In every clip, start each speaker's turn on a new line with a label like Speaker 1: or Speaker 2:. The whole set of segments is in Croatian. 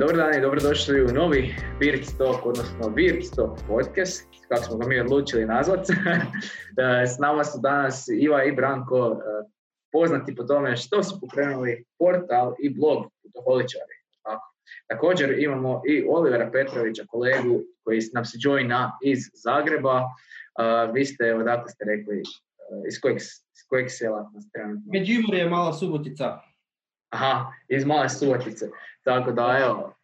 Speaker 1: Dobar dan i dobrodošli u novi Bird Talk, odnosno Bird Talk podcast, kako smo ga mi odlučili nazvati. S nama su danas Iva i Branko, e, poznati po tome što su pokrenuli portal i blog Putoholičari. Također imamo i Olivera Petrovića, kolegu koji nam se joina iz Zagreba. Vi ste, odakle ste rekli, e, iz kojeg, iz kojeg sela nas trenutno?
Speaker 2: Međimurje, Mala Subotica.
Speaker 1: Aha, iz Male Subotice. Tako da, evo,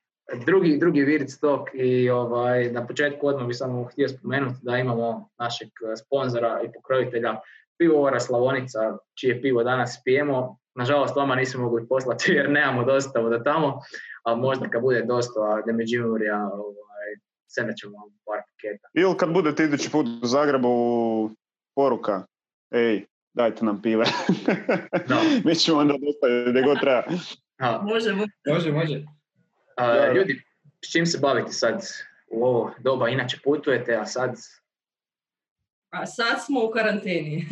Speaker 1: drugi, drugi virt stok i ovaj, na početku odmah bih samo htio spomenuti da imamo našeg sponzora i pokrovitelja pivovara Slavonica, čije pivo danas pijemo. Nažalost, vama nismo mogli poslati jer nemamo dostavu do tamo, a možda kad bude dosta da Međimurja, ovaj, sve ćemo par paketa.
Speaker 3: Ili kad budete idući put u Zagrebu, poruka, ej, dajte nam pive. No. Mi ćemo onda dostaviti gdje god treba.
Speaker 2: Može, može, može.
Speaker 1: A, ljudi, s čim se bavite sad u ovo doba? Inače putujete, a sad...
Speaker 4: A sad smo u karanteni.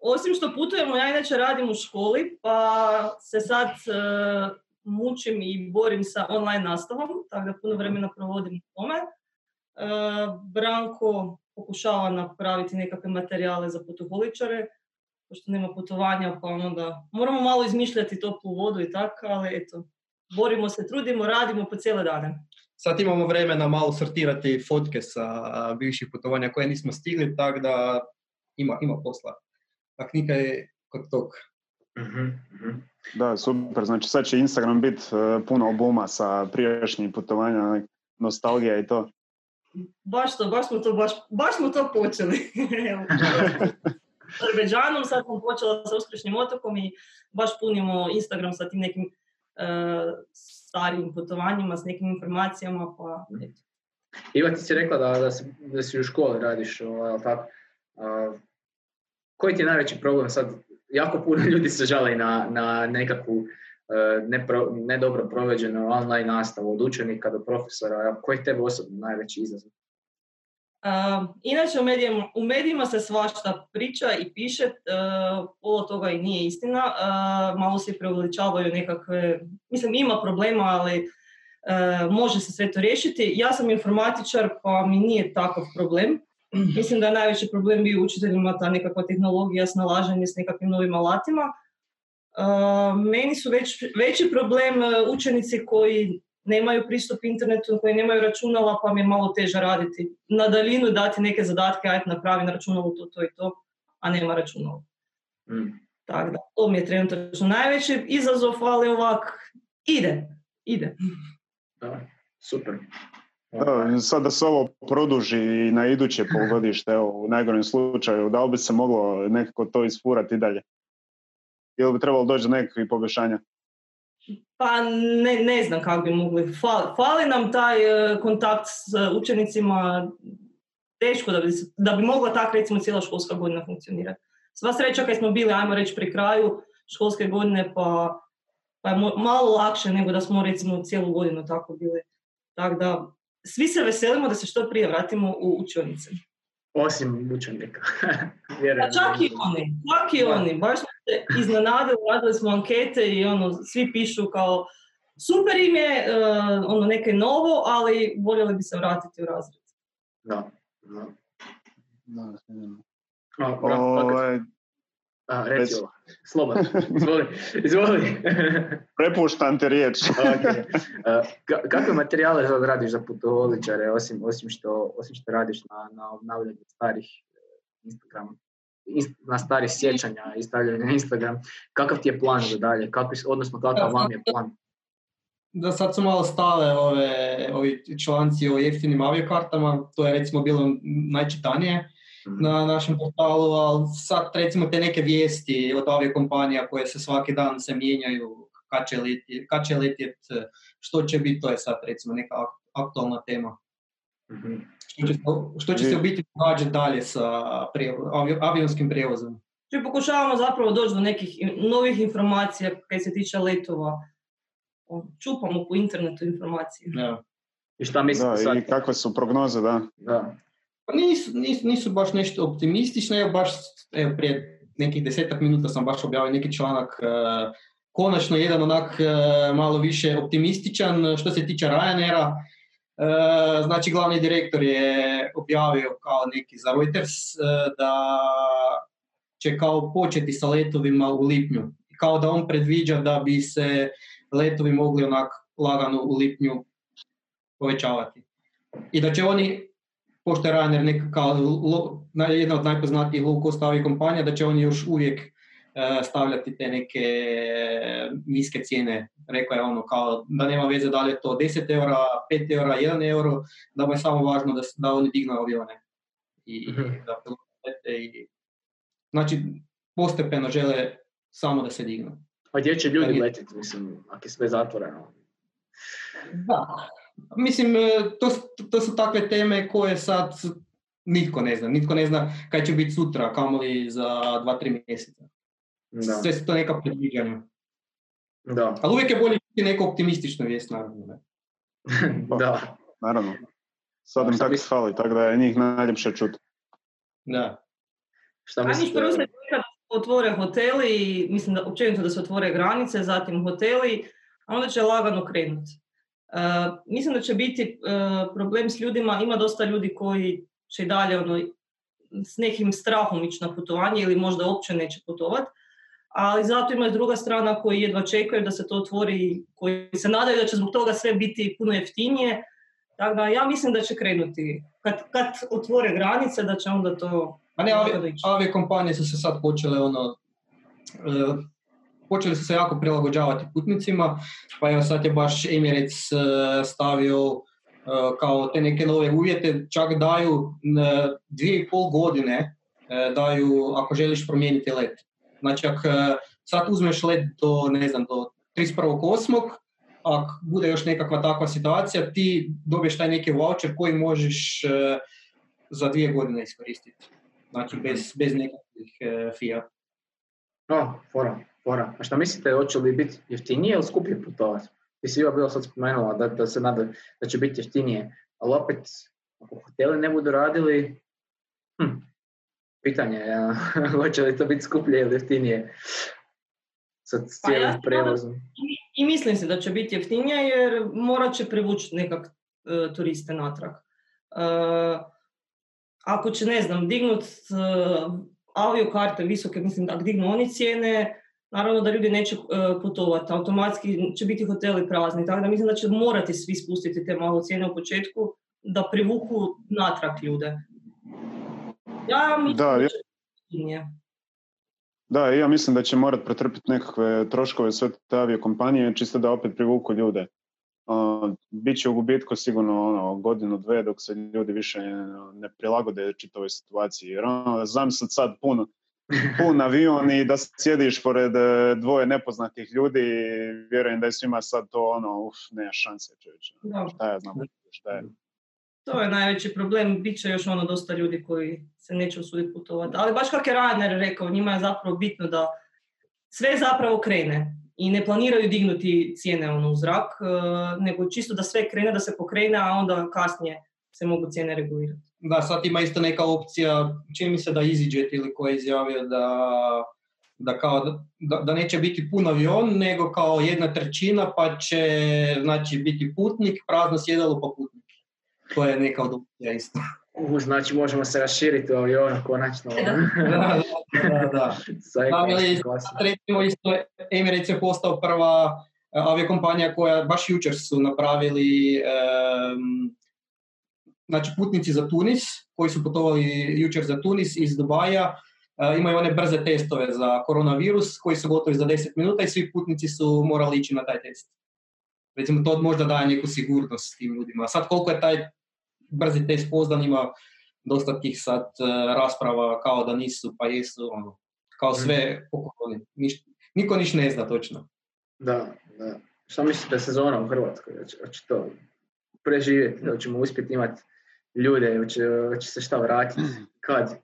Speaker 4: osim što putujemo, ja inače radim u školi, pa se sad uh, mučim i borim sa online nastavom, tako da puno vremena provodim u tome. Uh, Branko pokušava napraviti nekakve materijale za putoholičare, pošto nema putovanja, pa onda moramo malo izmišljati toplu vodu i tako, ali eto, borimo se, trudimo, radimo po cijele dane.
Speaker 2: Sad imamo vremena malo sortirati fotke sa bivših putovanja koje nismo stigli, tako da ima, ima posla. A knjiga je kod tog.
Speaker 3: Mhm, mhm. Da, super. Znači sad će Instagram biti e, puno albuma sa prijašnjih putovanja, nostalgija i to.
Speaker 4: Baš to, baš smo to, baš, baš smo to počeli. Azerbeđanom, sad sam počela sa Uskršnjim otokom i baš punimo Instagram sa tim nekim uh, starijim putovanjima, s nekim informacijama, pa eto.
Speaker 1: Iva, ti si rekla da, da, si, da si u školi radiš, ovaj, tako? Uh, koji ti je najveći problem sad? Jako puno ljudi se žali na, na nekakvu uh, nedobro proveđenu online nastavu od učenika do profesora. Koji je tebe osobno najveći izazov?
Speaker 4: Uh, inače u medijima, u medijima se svašta priča i piše, uh, pola toga i nije istina, uh, malo se preuveličavaju nekakve, mislim ima problema, ali može se sve to riješiti. Ja sam informatičar pa mi nije takav problem. Mislim da je najveći problem bio učiteljima ta nekakva tehnologija, snalaženje s nekakvim novim alatima. Meni su već, veći problem učenici koji nemaju pristup internetu, koji nemaju računala, pa mi je malo teže raditi. Na daljinu dati neke zadatke, ajte napravi na računalu to, to i to, a nema računala. Mm. Tako da, to mi je trenutno najveći izazov, ali ovak, ide, ide.
Speaker 1: Da, super.
Speaker 3: Da, sad da se ovo produži i na iduće polgodište, evo, u najgorem slučaju, da li bi se moglo nekako to isfurati dalje? Ili bi trebalo doći do nekakvih poboljšanja?
Speaker 4: Pa ne, ne znam kako bi mogli. Fali, nam taj e, kontakt s učenicima. Teško da bi, da bi mogla tako recimo cijela školska godina funkcionirati. Sva sreća kad smo bili, ajmo reći, pri kraju školske godine, pa, pa je malo lakše nego da smo recimo cijelu godinu tako bili. Tako da, svi se veselimo da se što prije vratimo u učionice.
Speaker 1: Osim učenika.
Speaker 4: pa čak i oni, čak i oni. Baš smo se iznenadili, radili smo ankete i ono, svi pišu kao super im je, uh, ono neke novo, ali voljeli bi se vratiti u razred.
Speaker 1: Da, da. da,
Speaker 3: da.
Speaker 1: A, reci ovo. Slobodno. Izvoli. Izvoli.
Speaker 3: Prepuštam te riječ.
Speaker 1: okay. uh, kakve materijale radiš za putovoličare, osim, osim, što, osim što radiš na, na obnavljanju starih Instagrama? na stari sjećanja i stavljanje na Instagram. Kakav ti je plan za dalje? Kakvi, odnosno kakav vam je plan?
Speaker 2: Da sad su malo stale ove, ovi članci o jeftinim aviokartama, to je recimo bilo najčitanije. Na našem portalu, ali sad recimo te neke vijesti od aviokompanija koje se svaki dan se mijenjaju, kad će, leti, kad će letjet, što će biti, to je sad recimo neka aktualna tema. mm Što će, što će se u biti događati dalje sa avionskim prijevozom?
Speaker 4: Znači, pokušavamo zapravo doći do nekih novih informacija kaj se tiče letova. Čupamo po internetu informacije.
Speaker 2: Ja.
Speaker 1: I šta mislite
Speaker 3: sad? I kakve su prognoze, da?
Speaker 1: Da.
Speaker 2: Pa nisu, nisu, nisu baš nešto optimistične, evo baš evo, prije nekih desetak minuta sam baš objavio neki članak uh, konačno jedan onak e, malo više optimističan što se tiče Ryanaira. E, znači glavni direktor je objavio kao neki za Reuters da će kao početi sa letovima u lipnju. Kao da on predviđa da bi se letovi mogli onak lagano u lipnju povećavati. I da će oni, pošto je Ryanair kao jedna od najpoznatijih low cost kompanija, da će oni još uvijek e, stavljati te neke niske cijene. Rekao je ono kao da nema veze da li je to 10 eura, 5 eura, 1 euro, da mu je samo važno da, da oni dignu avione. I, mm da i, znači, postepeno žele samo da se dignu.
Speaker 1: A gdje će ljudi letiti, mislim, ako je sve zatvoreno?
Speaker 2: Da, Mislim, e, to, to su takve teme koje sad nitko ne zna. Nitko ne zna kaj će biti sutra, kamoli za dva, tri mjeseca. Da. Sve su to neka predviđanja.
Speaker 1: Da.
Speaker 2: Ali uvijek je bolje biti neko optimistično vijest, naravno. Ne?
Speaker 1: da.
Speaker 3: Naravno. Sad im tako fali, tako da je njih najljepše čuti.
Speaker 2: Da.
Speaker 4: Šta mislite? Otvore hoteli, mislim da općenito da se otvore granice, zatim hoteli, a onda će lagano krenuti. Uh, mislim da će biti uh, problem s ljudima, ima dosta ljudi koji će dalje ono, s nekim strahom ići na putovanje ili možda uopće neće putovati, ali zato ima druga strana koji jedva čekaju da se to otvori, koji se nadaju da će zbog toga sve biti puno jeftinije. Tako da ja mislim da će krenuti. Kad, kad otvore granice, da će onda to...
Speaker 2: A ne, ove, kompanije su se sad počele ono, uh, počeli su se jako prilagođavati putnicima, pa evo sad je baš Emirates e, stavio e, kao te neke nove uvjete, čak daju dvije i pol godine e, daju ako želiš promijeniti let. Znači ako sad uzmeš let do, ne znam, do 31.8. Ako bude još nekakva takva situacija, ti dobiješ taj neki voucher koji možeš za dvije godine iskoristiti. Znači bez, bez nekakvih fija.
Speaker 1: No, fora fora. A šta mislite, hoće li biti jeftinije ili skuplje putovati? Ti si Iva bilo sad spomenula da, da se nada da će biti jeftinije, ali opet, ako hoteli ne budu radili, hm, pitanje je, hoće li to biti skuplje ili jeftinije sa pa cijelim pa prevozom.
Speaker 4: I, mislim se da će biti jeftinije jer morat će privući nekak uh, turiste natrag. Uh, ako će, ne znam, dignut uh, avio karte visoke, mislim, ako dignu oni cijene, naravno da ljudi neće uh, putovati, automatski će biti hoteli prazni, tako da mislim da će morati svi spustiti te malo cijene u početku da privuku natrag ljude. Ja mislim da, da će
Speaker 3: da, ja mislim da će morat pretrpiti nekakve troškove sve te aviokompanije, čisto da opet privuku ljude. Uh, Biće u gubitku sigurno ono, godinu, dve, dok se ljudi više ne prilagode čitavoj situaciji. Jer ono, sad puno, pun avion i da sjediš pored e, dvoje nepoznatih ljudi vjerujem da je svima sad to ono, uf, nema šanse čovječe. Šta ja znam, šta je.
Speaker 4: To je najveći problem, bit će još ono dosta ljudi koji se neće usuditi putovati. Ali baš kako je Rainer rekao, njima je zapravo bitno da sve zapravo krene i ne planiraju dignuti cijene ono u zrak, e, nego čisto da sve krene, da se pokrene, a onda kasnije se mogu cijene regulirati.
Speaker 2: Da, sad ima isto neka opcija, čini mi se da EasyJet ili ko je izjavio da, da, kao, da, da, neće biti pun avion, nego kao jedna trećina pa će znači, biti putnik, prazno sjedalo pa putnik. To je neka od opcija isto.
Speaker 1: Uh, znači možemo se raširiti u avionu konačno.
Speaker 2: da, da, da. da. recimo isto Emirates je postao prva eh, aviokompanija koja baš jučer su napravili um, znači putnici za Tunis, koji su putovali jučer za Tunis iz Dubaja, e, imaju one brze testove za koronavirus koji su gotovi za 10 minuta i svi putnici su morali ići na taj test. Recimo to možda daje neku sigurnost tim ljudima. Sad koliko je taj brzi test pozdan ima dosta tih sad e, rasprava kao da nisu pa jesu, ono, kao sve mm. niko niš ne zna točno.
Speaker 1: Da, da. Što mislite sezona u Hrvatskoj? Hoće to preživjeti, da ćemo uspjeti imati ljude, hoće, hoće se šta vratiti, kad?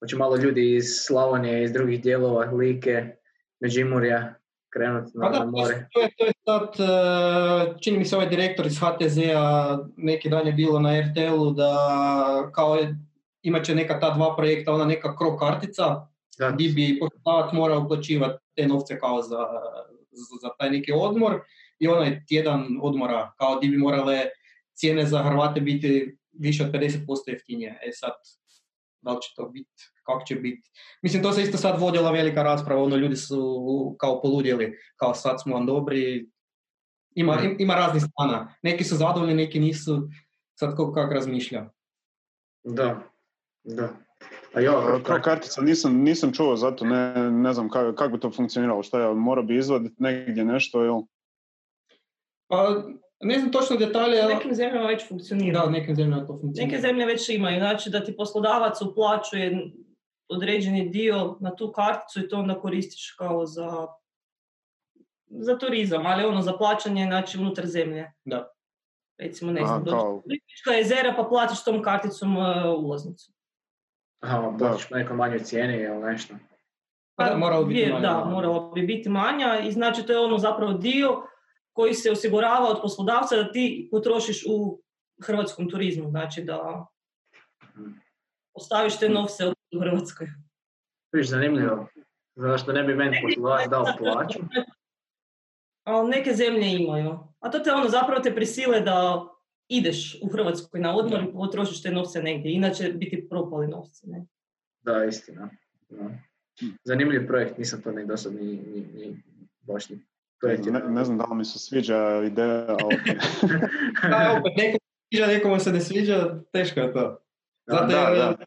Speaker 1: Hoće malo ljudi iz Slavonije, iz drugih dijelova, Like, Međimurja, krenuti na, pa da, more.
Speaker 2: To je, to je sad, e, čini mi se ovaj direktor iz HTZ-a, neki dan je bilo na RTL-u da kao je, imat će neka ta dva projekta, ona neka kro kartica, gdje bi poslodavac morao uplaćivati te novce kao za, za, taj neki odmor i onaj tjedan odmora, kao di bi morale cijene za Hrvate biti više od 50% jeftinije. E sad, da li će to biti, kako će biti. Mislim, to se isto sad vodila velika rasprava, ono ljudi su kao poludjeli, kao sad smo vam dobri, ima, im- ima raznih strana. Neki su zadovoljni, neki nisu, sad ko kak razmišlja.
Speaker 1: Da, da. A jo,
Speaker 3: A, Kao kartica nisam, nisam čuo, zato ne, ne znam kako, kako bi to funkcioniralo. Šta je, mora bi izvaditi negdje nešto ili...
Speaker 2: Pa, ne znam točno detalje,
Speaker 4: U
Speaker 2: ali
Speaker 4: nekim zemljama već funkcionira.
Speaker 2: da, u nekim zemljama to funkcionira.
Speaker 4: Neke zemlje već imaju, znači da ti poslodavac uplaćuje određeni dio na tu karticu i to onda koristiš kao za, za turizam, ali ono za plaćanje znači unutar zemlje.
Speaker 2: Da.
Speaker 4: Recimo, ne
Speaker 3: Aha,
Speaker 4: znam, dođeš jezera pa platiš tom karticom e, ulaznicu.
Speaker 1: Aha, platiš po nekoj manjoj cijeni ili nešto.
Speaker 2: Pa da, moralo biti
Speaker 4: Da,
Speaker 2: da.
Speaker 4: moralo bi biti manja i znači to je ono zapravo dio koji se osigurava od poslodavca da ti potrošiš u hrvatskom turizmu, znači da ostaviš te novce u Hrvatskoj.
Speaker 1: Viš, zanimljivo. Zašto ne bi meni poslodavac dao plaću?
Speaker 4: Ali neke zemlje imaju. A to te ono zapravo te prisile da ideš u Hrvatskoj na odmor i potrošiš te novce negdje. Inače biti propali novci. Ne?
Speaker 1: Da, istina. Da. Zanimljiv projekt, nisam to ni do sad ni, ni, ni baš ni.
Speaker 3: Ne, ne znam da li mi se sviđa ideja, ali.
Speaker 2: Da, opet, nekom se sviđa, nekome se ne sviđa, teško je to. Zato
Speaker 3: Da,
Speaker 2: jer,
Speaker 3: da.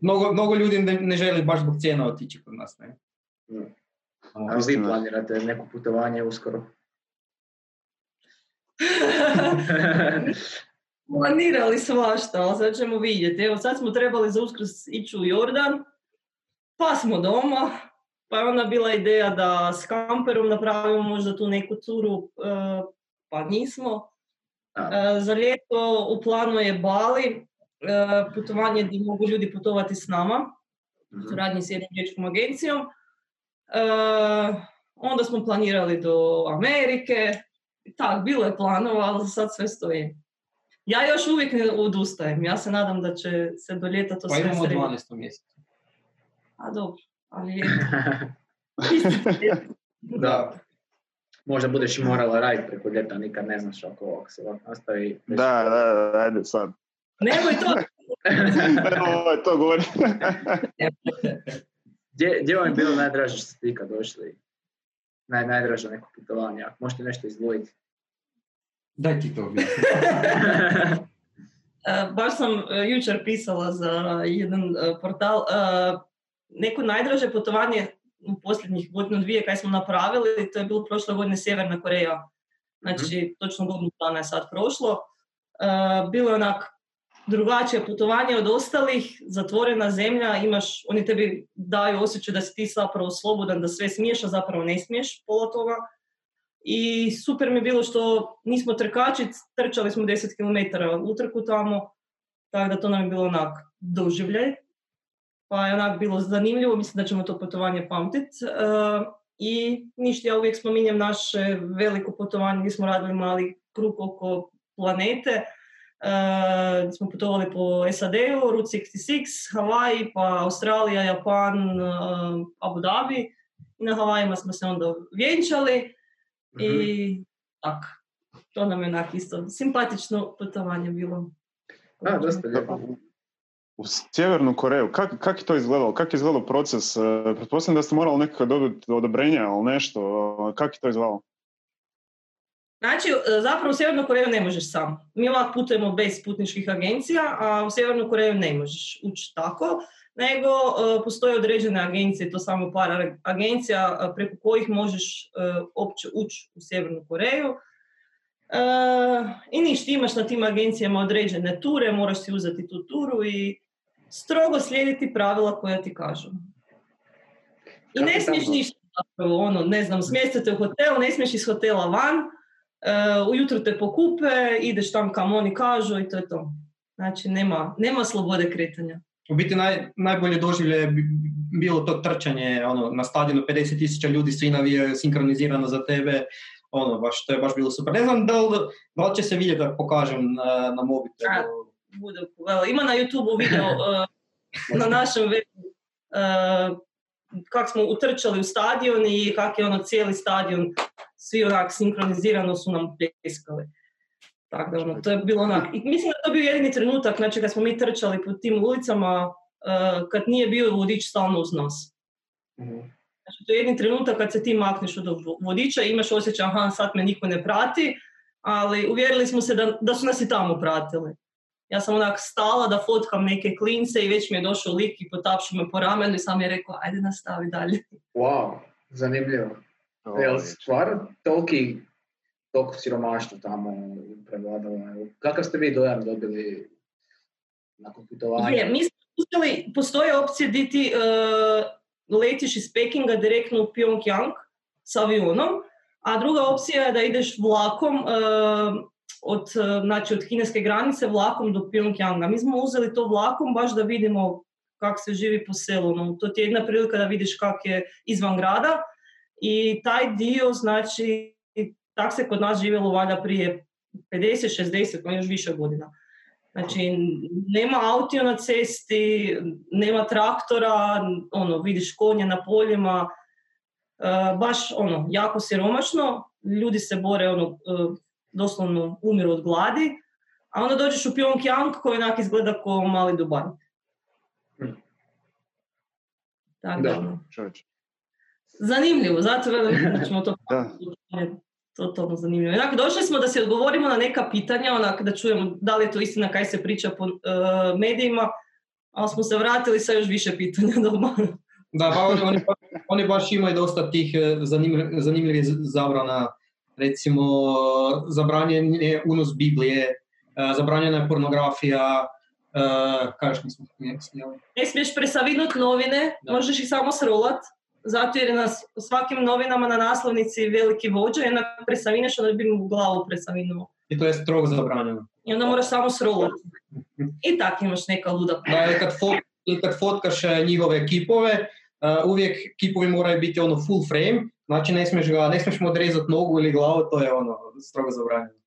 Speaker 2: Mnogo, mnogo ljudi ne, ne želi baš zbog cijena otići kod nas. Ne?
Speaker 1: Da.
Speaker 2: Ono,
Speaker 1: A vi
Speaker 3: Istina.
Speaker 1: planirate neko putovanje uskoro?
Speaker 4: Planirali svašta, ali sad ćemo vidjeti. Evo sad smo trebali za uskrs ići u Jordan, pa smo doma, pa je onda bila ideja da s kamperom napravimo možda tu neku turu, e, pa nismo.
Speaker 1: A,
Speaker 4: E, Za ljeto u planu je Bali, e, putovanje gdje mogu ljudi putovati s nama, u
Speaker 1: mhm.
Speaker 4: suradnji s jednom riječkom agencijom. Onda smo planirali do Amerike, tak, bilo je planova, ali sad sve stoji. Ja još uvijek ne odustajem, ja se nadam da će se do ljeta to
Speaker 2: Pa
Speaker 4: sve
Speaker 2: imamo u
Speaker 4: srediti.
Speaker 2: 12. mjesecu.
Speaker 4: A dobro, ali
Speaker 1: da. Možda budeš i morala raditi preko ljeta, nikad ne znaš ako, ako se ovako nastavi.
Speaker 3: Da, da, da, ajde sad.
Speaker 4: Nemoj to!
Speaker 3: Evo, to govori.
Speaker 1: Gdje, gdje vam je bilo najdraže što ste ikad došli? Naj, najdraže neko putovanje, ako možete nešto izdvojiti.
Speaker 2: Daj ti to.
Speaker 4: E, baš sam e, jučer pisala za jedan e, portal. Neko najdraže putovanje u posljednjih godinu dvije kaj smo napravili, to je bilo prošle godine Sjeverna Koreja. Znači, točno godinu dana je sad prošlo. E, bilo je onak drugačije putovanje od ostalih, zatvorena zemlja, imaš, oni tebi daju osjećaj da si ti zapravo slobodan, da sve smiješ, a zapravo ne smiješ pola toga. I super mi je bilo što nismo trkači, trčali smo 10 km utrku tamo, tako da to nam je bilo onak doživljaj. Pa je onak bilo zanimljivo, mislim da ćemo to putovanje pamtit. E, I ništa, ja uvijek spominjem naše veliko putovanje gdje smo radili mali krug oko planete. Gdje smo putovali po SAD-u, Route 66, Havaji, pa Australija, Japan, e, Abu Dhabi. I na Havajima smo se onda vjenčali.
Speaker 1: Mhm.
Speaker 4: I tak, to nam je onak isto simpatično putovanje bilo.
Speaker 1: Da, dosta lijepo.
Speaker 3: U Sjevernu Koreju, kak, kak je to izgledalo? Kak je izgledao proces? E, Pretpostavljam da ste morali nekako dobiti odobrenja, ali nešto. E, Kak je to izgledalo?
Speaker 4: Znači, e, zapravo u Sjevernu Koreju ne možeš sam. Mi ovak putujemo bez putničkih agencija, a u Sjevernu Koreju ne možeš ući tako, nego postoje određene agencije, to samo par ag- agencija preko kojih možeš opće ući u Sjevernu Koreju. I ništa, imaš na tim agencijama određene ture, moraš si uzeti tu turu i strogo slijediti pravila koja ti kažu. I ne smiješ ništa, zapravo, ono, ne znam, smjestite u hotel, ne smiješ iz hotela van, e, ujutro te pokupe, ideš tam kam oni kažu i to je to. Znači, nema, nema slobode kretanja.
Speaker 2: U biti naj, najbolje doživlje je bi- bilo to trčanje ono, na stadionu 50.000 ljudi, svi navijaju sinkronizirano za tebe. Ono, baš, to je baš bilo super. Ne znam da li, da li će se vidjeti da pokažem na, na mobitelu.
Speaker 4: Bude, evo, ima na YouTube video na našem webu kako smo utrčali u stadion i kak je ono cijeli stadion svi onak sinkronizirano su nam pljeskali. Tako da, ono, to je bilo onak, i mislim da to bio jedini trenutak, znači kad smo mi trčali po tim ulicama, uh, kad nije bio vodič stalno uz nas. Znači, to je jedini trenutak kad se ti makneš od vodiča i imaš osjećaj, aha, sad me niko ne prati, ali uvjerili smo se da, da su nas i tamo pratili. Ja sam onak stala da fotkam neke klince i već mi je došao lik i potapšao me po ramenu i sam je rekao, ajde nastavi dalje.
Speaker 1: Wow, zanimljivo. Jel stvarno toliki toliko siromaštvo tamo prevladalo? Kakav ste vi dojam dobili nakon putovanja?
Speaker 4: Je, mi smo uspjeli, postoje opcije di ti uh, letiš iz Pekinga direktno u Pyongyang s avionom, a druga opcija je da ideš vlakom uh, od, uh, znači od kineske granice vlakom do Pyongyanga. Mi smo uzeli to vlakom baš da vidimo kako se živi po selu. No, to ti je jedna prilika da vidiš kak je izvan grada i taj dio, znači, tak se kod nas živjelo valjda prije 50, 60, pa još više godina. Znači, nema autio na cesti, nema traktora, ono, vidiš konje na poljima, e, baš ono, jako siromašno, ljudi se bore, ono, e, doslovno umiru od gladi, a onda dođeš u Pyongyang koji onak izgleda kao mali Dubaj.
Speaker 1: Hm.
Speaker 4: Tako
Speaker 1: Da.
Speaker 4: ono,
Speaker 3: Čovječe.
Speaker 4: zanimljivo, zato da ćemo to
Speaker 3: Da.
Speaker 4: totalno zanimljivo. Onak, došli smo da se odgovorimo na neka pitanja, onak, da čujemo da li je to istina kaj se priča po e, medijima, ali smo se vratili sa još više pitanja doma.
Speaker 2: Da, pa oni, oni, baš imaju dosta tih e, zanimlj- zanimljivih zabrana. Recimo, zabranjen je unos Biblije, e, zabranjena je pornografija, e, kaj još nismo?
Speaker 4: Ne smiješ presavinut novine,
Speaker 2: Da.
Speaker 4: možeš ih samo srolat, zato jer je na s- u svakim novinama na naslovnici veliki vođa onda presavineš, onda bi mu glavu presavinuo.
Speaker 2: I to je strogo zabranjeno.
Speaker 4: I onda moraš samo srolat. I tak imaš neka luda.
Speaker 2: Da, i kad, fot, i kad fotkaš e, njihove kipove, uvijek kipovi moraju biti ono full frame, znači ne smiješ ga, ne smiješ mu odrezati nogu ili glavu, to je ono strogo zabranjeno.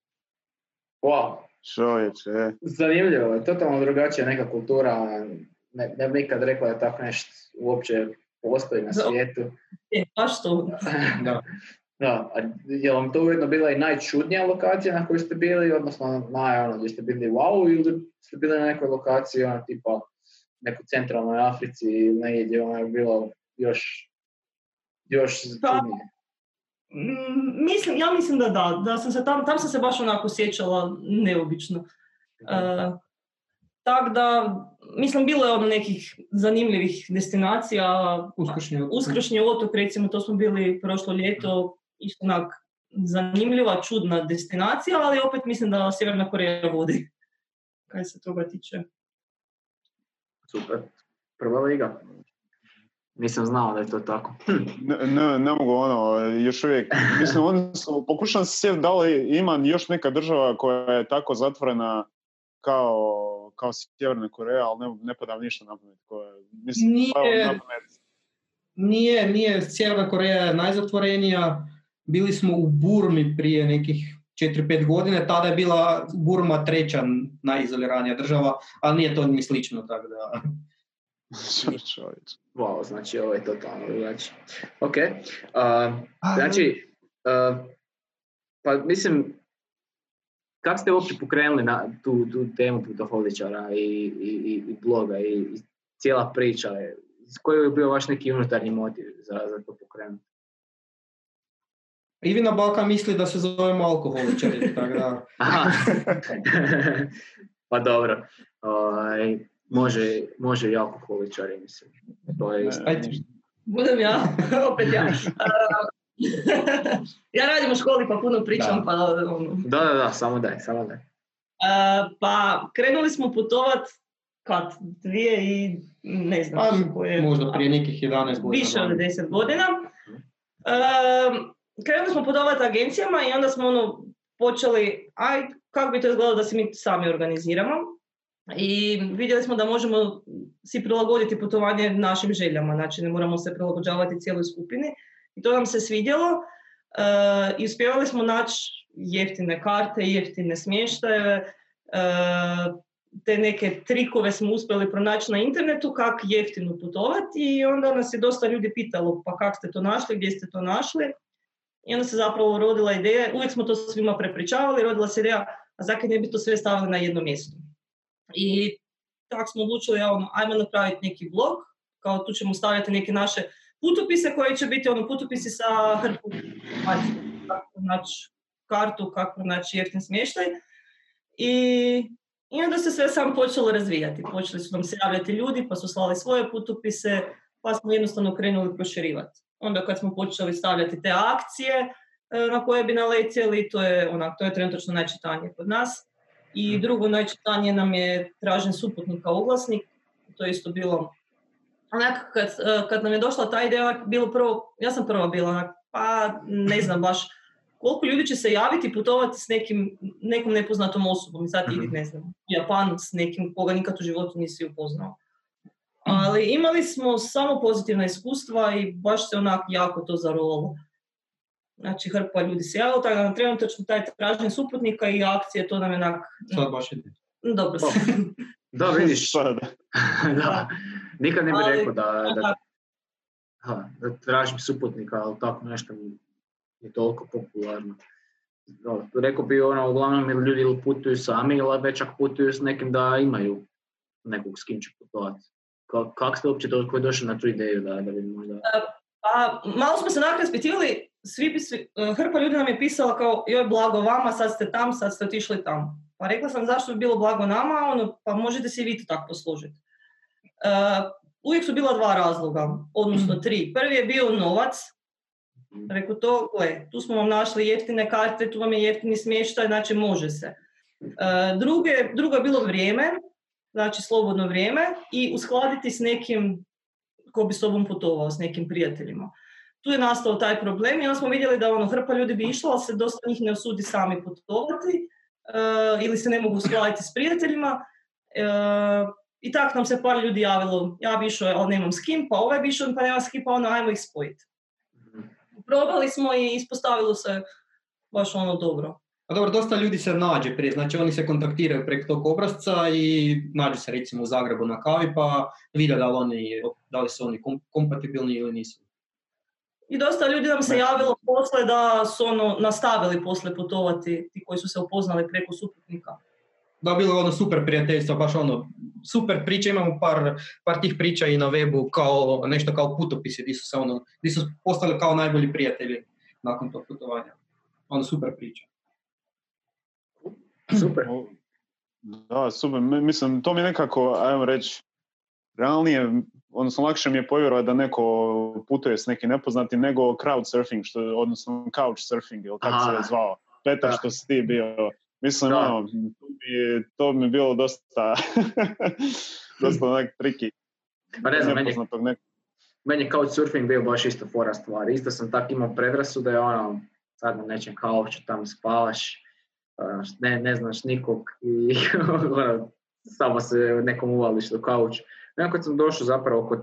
Speaker 1: Wow,
Speaker 3: Čovječe, e.
Speaker 1: zanimljivo, je totalno drugačija neka kultura, ne, ne bi nikad rekla da tako nešto uopće postoji na
Speaker 4: Da.
Speaker 1: svijetu.
Speaker 4: E, baš to.
Speaker 2: Da.
Speaker 1: Da, a je vam to ujedno bila i najčudnija lokacija na kojoj ste bili, odnosno naj, ono, gdje ste bili wow ili ste bili na nekoj lokaciji, ono, tipa nekoj centralnoj Africi ili negdje gdje ono je bilo još, još čudnije.
Speaker 4: Mm, Mislim, ja mislim da da, da sam se tam, tam sam se baš onako osjećala neobično. Uh, Tako da, mislim, bilo je ono nekih zanimljivih destinacija,
Speaker 2: Uskršnji otok.
Speaker 4: Uskršnji otok, recimo, to smo bili prošlo ljeto, isto onak zanimljiva, čudna destinacija, ali opet mislim da Sjeverna Koreja vodi, kaj se toga tiče.
Speaker 1: Super. Prva liga. Nisam znao da je to tako.
Speaker 3: Ne, ne, ne mogu ono, još uvijek, mislim, oni su, pokušam se sjetiti da li ima još neka država koja je tako zatvorena kao, kao Sjeverna Koreja, ali ne, ne pada mi ništa na pamet. Mislim,
Speaker 2: Nije-
Speaker 3: na pamet.
Speaker 2: Nije, nije, Sjeverna Koreja je najzatvorenija. Bili smo u Burmi prije nekih 4-5 godine, tada je bila Burma treća najizoliranija država, ali nije to ni slično, tako da...
Speaker 3: Čovječe.
Speaker 1: Wow, znači ovo je totalno drugačije. Ok, uh, znači, uh, pa mislim, kako ste uopće pokrenuli na tu, tu temu putoholičara i, i, i, bloga i, i cijela priča? Koji je bio vaš neki unutarnji motiv za, za to pokrenuti?
Speaker 2: Ivina Balka misli da se zovemo alkoholičari, tako da...
Speaker 1: Pa dobro. Ovaj, može, može i alkoholičari, mislim. To je isto.
Speaker 2: Ajde.
Speaker 4: Budem ja, opet ja. ja radim u školi pa puno pričam,
Speaker 2: Da.
Speaker 4: pa ono,
Speaker 1: Da, da, da, samo daj, samo daj.
Speaker 4: E, pa krenuli smo putovat kad dvije i ne znam
Speaker 2: Pa,
Speaker 4: koje,
Speaker 2: možda prije nekih 11 godina.
Speaker 4: više od
Speaker 2: da.
Speaker 4: 10 godina. E, krenuli smo putovat agencijama i onda smo ono počeli, aj kako bi to izgledalo da se mi sami organiziramo. I vidjeli smo da možemo si prilagoditi putovanje našim željama, znači ne moramo se prilagođavati cijeloj skupini. I to nam se svidjelo e, i uspjevali smo naći jeftine karte, jeftine smještaje, e, te neke trikove smo uspjeli pronaći na internetu kako jeftino putovati i onda nas je dosta ljudi pitalo pa kako ste to našli, gdje ste to našli. I onda se zapravo rodila ideja, uvijek smo to svima prepričavali, rodila se ideja, a zakaj ne bi to sve stavili na jedno mjesto. I tako smo odlučili, ja, ono, ajmo napraviti neki blog, kao tu ćemo staviti neke naše putopise koji će biti ono putopisi sa hrpu kako naći kartu, kako naći jeftin smještaj. I, I onda se sve sam počelo razvijati. Počeli su nam se javljati ljudi, pa su slali svoje putopise, pa smo jednostavno krenuli proširivati. Onda kad smo počeli stavljati te akcije e, na koje bi naletjeli, to je, onak, to je trenutno najčitanije kod nas. I mhm. drugo najčitanije nam je tražen suputnika oglasnik, to je isto bilo onak, kad, e, kad nam je došla ta ideja, bilo prvo, ja sam prva bila onak, pa ne znam baš koliko ljudi će se javiti putovati s nekim, nekom nepoznatom osobom i sad mhm. ne znam, Japan s nekim koga nikad u životu nisi upoznao. Ali imali smo samo pozitivna iskustva i baš se onak jako to zarolalo. Znači, hrpa ljudi se javilo, tako da nam trebamo točno taj tražen suputnika i akcije, to nam je onak...
Speaker 2: Sad baš ide.
Speaker 4: Dobro se.
Speaker 1: Da, vidiš. da. Nikad ne bih rekao da, da, ha, da tražim suputnika, ali tako nešto je toliko popularno. rekao bi ono, uglavnom ljudi ili putuju sami ili već ako putuju s nekim da imaju nekog s kim će putovati. Kako ste uopće to, došli na tu ideju da, da bi možda...
Speaker 4: Pa, malo smo se nakon spitivali, svi bi svi, e, hrpa ljudi nam je pisala kao joj blago vama, sad ste tam, sad ste otišli tam. Pa rekla sam zašto bi bilo blago nama, ono, pa možete se i vi to tako poslužiti. Uh, uvijek su bila dva razloga, odnosno tri. Prvi je bio novac, Rekao to, gle, tu smo vam našli jeftine karte, tu vam je jeftini smještaj, znači može se. Uh, druge, drugo je bilo vrijeme, znači slobodno vrijeme i uskladiti s nekim ko bi s tobom putovao, s nekim prijateljima. Tu je nastao taj problem i onda smo vidjeli da ono, hrpa ljudi bi išla, ali se dosta njih ne osudi sami putovati uh, ili se ne mogu uskladiti s prijateljima. Uh, I tako nam se par ljudi javilo, ja bi išao, ali nemam s kim, pa ovaj bi išao, pa nemam s kim, pa ono, ajmo ih spojiti probali smo i ispostavilo se baš ono dobro.
Speaker 2: A dobro, dosta ljudi se nađe prije, znači oni se kontaktiraju preko tog obrazca i nađu se recimo u Zagrebu na kavi pa vide da li, oni, da li su oni kompatibilni ili nisu.
Speaker 4: I dosta ljudi nam se javilo posle da su ono nastavili posle putovati, ti koji su se upoznali preko suputnika.
Speaker 2: Da, bilo ono super prijateljstvo, baš ono, super priča, imamo par, par tih priča i na webu kao nešto kao putopisi gdje su se ono, gdje su postali kao najbolji prijatelji nakon tog putovanja. Ono super priča.
Speaker 1: Super.
Speaker 3: Da, super. Mislim, to mi nekako, ajmo reći, realnije, odnosno lakše mi je povjerovati da neko putuje s nekim nepoznatim nego crowd surfing, što, odnosno couch surfing, ili kako se je zvao. Petar, što si ti bio Mislim, ono, to bi, to bi bilo dosta, dosta onak triki.
Speaker 1: Pa ne znam, meni, meni je surfing bio baš isto fora stvar. Isto sam tak imao predrasu da je ono, sad na nečem kauču tam spavaš, ono, ne, ne znaš nikog i ono, samo se nekom uvališ do kauču. Nekako sam došao zapravo kod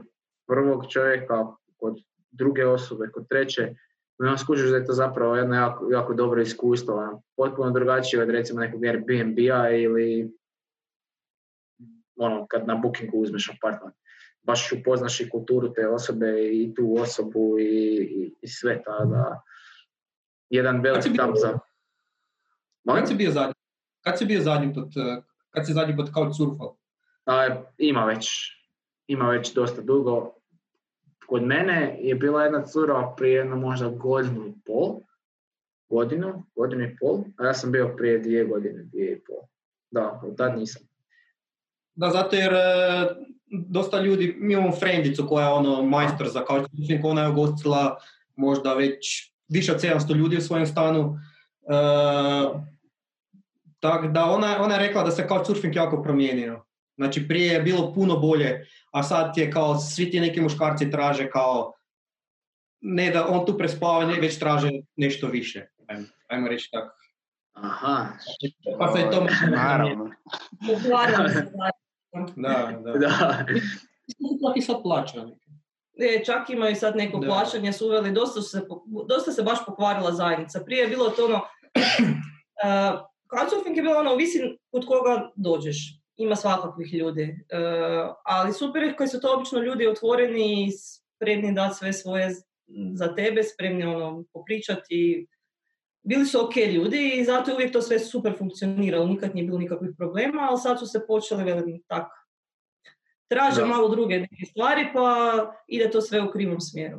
Speaker 1: prvog čovjeka, kod druge osobe, kod treće, onda skužiš da je to zapravo jedno jako, jako dobro iskustvo, ono, potpuno drugačije od recimo nekog Airbnb-a ili ono, kad na bookingu uzmeš apartman. Baš upoznaš i kulturu te osobe i tu osobu i, i, i sve, ta da jedan veliki tam za...
Speaker 2: Kad si bio zadnji? Kad si bio zadnji put, kad si zadnji put kao surfao?
Speaker 1: ima već, ima već dosta dugo kod mene je bila jedna cura prije jedno možda godinu i pol, godinu, godinu i pol, a ja sam bio prije dvije godine, dvije i pol. Da, od tad nisam.
Speaker 2: Da, zato jer e, dosta ljudi, mi imamo frendicu koja je ono majstor za couchsurfing, ona je ugostila možda već više od 700 ljudi u svojem stanu. E, tako da ona, ona je rekla da se couchsurfing jako promijenio. Znači prije je bilo puno bolje, a sad je kao svi ti neki muškarci traže kao ne da on tu prespava, ne već traže nešto više. Ajmo, ajmo reći tako.
Speaker 1: Aha.
Speaker 2: Pa se to
Speaker 3: Naravno.
Speaker 2: da, da. da. I sad plaća.
Speaker 4: E, čak imaju sad neko da. plaćanje, su uveli, dosta se, dosta se baš pokvarila zajednica. Prije je bilo to ono, uh, je bilo ono, visi kod koga dođeš ima svakakvih ljudi. E, ali super je koji su to obično ljudi otvoreni i spremni dati sve svoje za tebe, spremni ono, popričati. Bili su ok ljudi i zato je uvijek to sve super funkcioniralo, nikad nije bilo nikakvih problema, ali sad su se počeli, velim, tak, traže
Speaker 1: Da.
Speaker 4: malo druge neke stvari, pa ide to sve u krivom smjeru.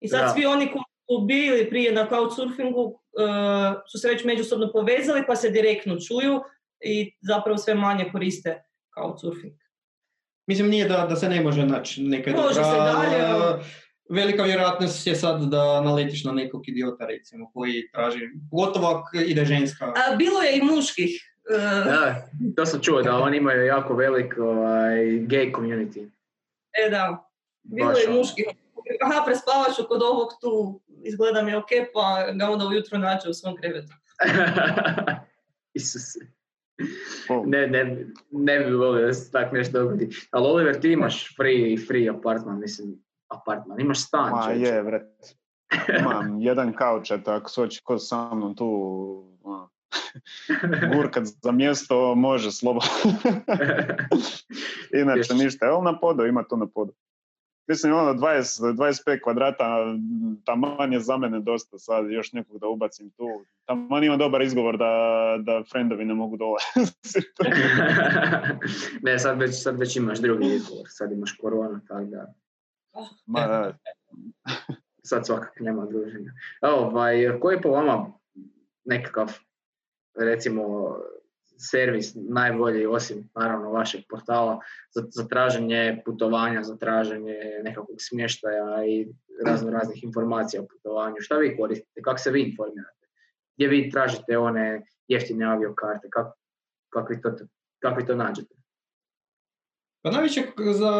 Speaker 4: I sad
Speaker 1: Da.
Speaker 4: svi oni koji su bili prije na couchsurfingu eh, su se već međusobno povezali, pa se direktno čuju i zapravo sve manje koriste couchsurfing.
Speaker 2: Mislim, nije da, da se ne može naći neka
Speaker 4: Može
Speaker 2: dobra,
Speaker 4: se dalje,
Speaker 2: ali, Velika vjerojatnost je sad da naletiš na nekog idiota, recimo, koji traži, pogotovo ako ide ženska.
Speaker 4: A, bilo je i muških. eh,
Speaker 1: Da, to sam čuo da oni imaju jako velik ovaj, gay community.
Speaker 4: E da, bilo
Speaker 1: Baš
Speaker 4: je i
Speaker 1: ono.
Speaker 4: muških. Aha, prespavaš kod ovog tu, izgleda mi ok, pa ga onda ujutro nađe u svom krevetu.
Speaker 1: Isuse. Ne, ne, ne bi volio da se tak nešto dogodi. Ali Oliver, ti imaš free, free apartman, mislim, apartman, imaš stan.
Speaker 3: Ma
Speaker 1: čovječe.
Speaker 3: je, vret. Imam jedan kauč, ako se hoće ko sa mnom tu ono, gurkat za mjesto, može slobodno. Inače ništa, evo na podu, ima to na podu. Mislim, ono, 20, 25 kvadrata, taman je za mene dosta sad, još nekog da ubacim tu. Taman ima dobar izgovor da, da friendovi ne mogu dolaziti.
Speaker 1: ne, sad već, sad već imaš drugi izgovor, sad imaš koronu, tako da
Speaker 3: Ma, da.
Speaker 1: sad svakak nema druženja. Evo, ovaj, koji je po vama nekakav, recimo, servis najbolji, osim naravno vašeg portala, za, za traženje putovanja, za traženje nekakvog smještaja i razno raznih informacija o putovanju. Šta vi koristite? Kako se vi informirate? Gdje vi tražite one jeftine aviokarte? Kako, kako, vi to, kako vi to nađete?
Speaker 2: Pa najviše za,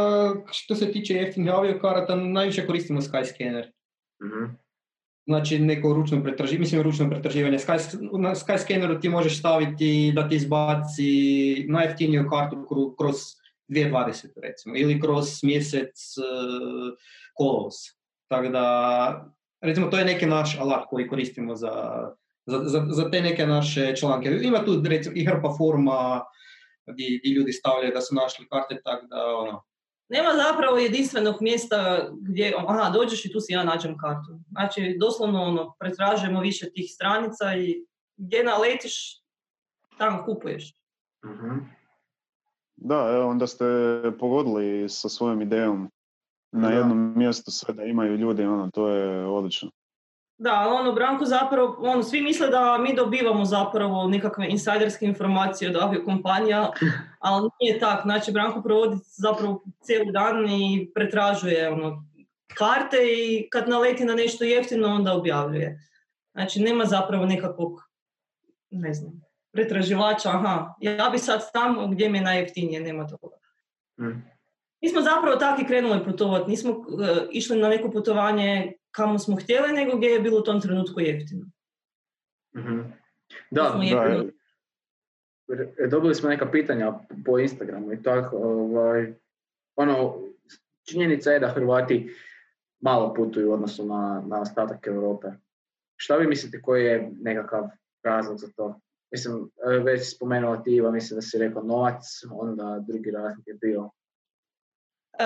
Speaker 2: što se tiče jeftinih aviokarata, najviše koristimo Skyscanner.
Speaker 1: Mhm.
Speaker 2: Znači neko ručno pretraživanje, mislim ručno pretraživanje. Sky, na Skyscanneru ti možeš staviti da ti izbaci najjeftiniju kartu kroz 2020 recimo ili kroz mjesec uh, kolovoz. Tako da, recimo to je neki naš alat koji koristimo za, za, za, za te neke naše članke. Ima tu recimo i hrpa forma gdje, gdje ljudi stavljaju da su našli karte, tako da ono,
Speaker 4: Nema zapravo jedinstvenog mjesta gdje, aha, dođeš i tu si ja nađem kartu. Znači, doslovno ono, pretražujemo više tih stranica i gdje naletiš, tamo kupuješ.
Speaker 1: Mhm.
Speaker 3: Da, evo, onda ste pogodili sa svojom idejom na jednom mjestu sve da imaju ljudi, ono, to je odlično.
Speaker 4: Da, ono, Branko zapravo, ono, svi misle da mi dobivamo zapravo nekakve insajderske informacije od aviokompanija, ali nije tak. Znači, Branko provodi zapravo cijeli dan i pretražuje ono, karte i kad naleti na nešto jeftino, onda objavljuje. Znači, nema zapravo nekakvog, ne znam, pretraživača, aha, ja bi sad tamo gdje mi je najjeftinije, nema toga.
Speaker 1: Mhm.
Speaker 4: Mi smo zapravo tako i krenuli putovati, nismo e, išli na neko putovanje kamo smo htjeli, nego gdje je bilo u tom trenutku jeftino.
Speaker 1: Mhm. Da,
Speaker 4: smo
Speaker 3: Da,
Speaker 4: jeftino-
Speaker 1: Re- dobili smo neka pitanja po Instagramu i tako, ovaj, ono, činjenica je da Hrvati malo putuju u odnosu na, na ostatak Europe. Šta vi mislite koji je nekakav razlog za to? Mislim, e, već spomenula ti Iva, mislim da si rekao novac, onda drugi razlog je bio.
Speaker 4: E,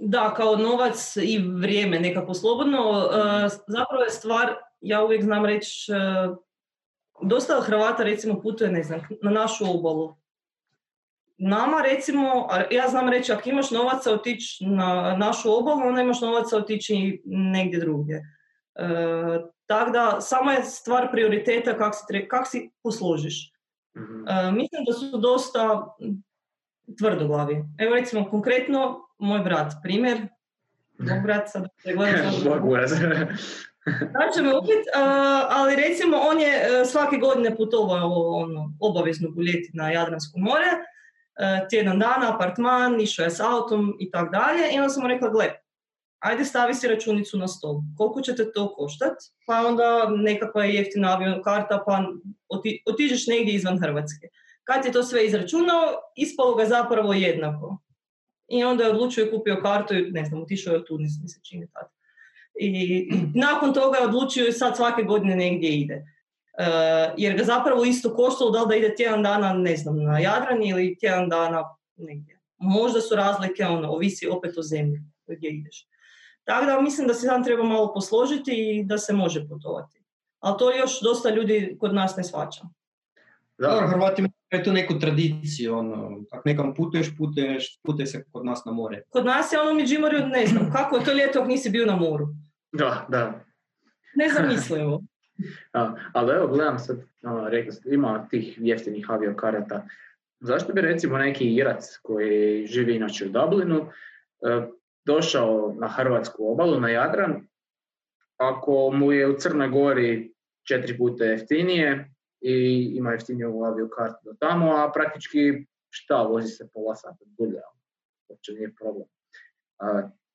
Speaker 4: da, kao novac i vrijeme nekako slobodno. E, zapravo je stvar, ja uvijek znam reći, e, dosta Hrvata recimo putuje, ne znam, na našu obalu. Nama recimo, ja znam reći, ako imaš novaca otići na našu obalu, onda imaš novaca otići negdje drugdje. E, tako da, samo je stvar prioriteta kako si, tre- kak si posložiš.
Speaker 1: Mhm.
Speaker 4: Mislim da su dosta tvrdoglavi. Evo recimo konkretno moj brat, primjer. Moj brat sad. Sad će me ubit, ali recimo on je e, svake godine putovao ono, obavezno buljeti na Jadransko more, e, tjedan dana, apartman, išao je s autom i tako dalje. I onda sam mu rekla, gle, ajde stavi si računicu na stol. Koliko će te to koštat? Pa onda nekakva je jeftina aviokarta, pa oti, otiđeš negdje izvan Hrvatske. Kad je to sve izračunao, ispalo ga zapravo jednako. I onda je odlučio i kupio kartu i ne znam, otišao je u Tunis, mi se čini tad. I nakon toga je odlučio i sad svake godine negdje ide. E, jer ga zapravo isto koštalo da li da ide tjedan dana, ne znam, na Jadran ili tjedan dana negdje. Možda su razlike, ono, ovisi opet o zemlji gdje ideš. Tako da mislim da se sam treba malo posložiti i da se može putovati. Ali to još dosta ljudi kod nas ne shvaća.
Speaker 2: Da. Hrvati imaju tu neku tradiciju, ono, ako nekam putuješ, putuješ, putuje se kod nas na more.
Speaker 4: Kod nas je ono u Međimorju, ne znam, kako je to ljeto ako nisi bio na moru?
Speaker 1: Da, da.
Speaker 4: Nezamislivo.
Speaker 1: A, ali evo, gledam sad, ono, rekli ste, ima tih jeftinih aviokarata. Zašto bi recimo neki Irac koji živi inače u Dublinu e, došao na hrvatsku obalu, na Jadran, ako mu je u Crnoj Gori četiri puta jeftinije i ima jeftiniju aviokartu do tamo, a praktički šta, vozi se pola sata dulje, uopće nije problem.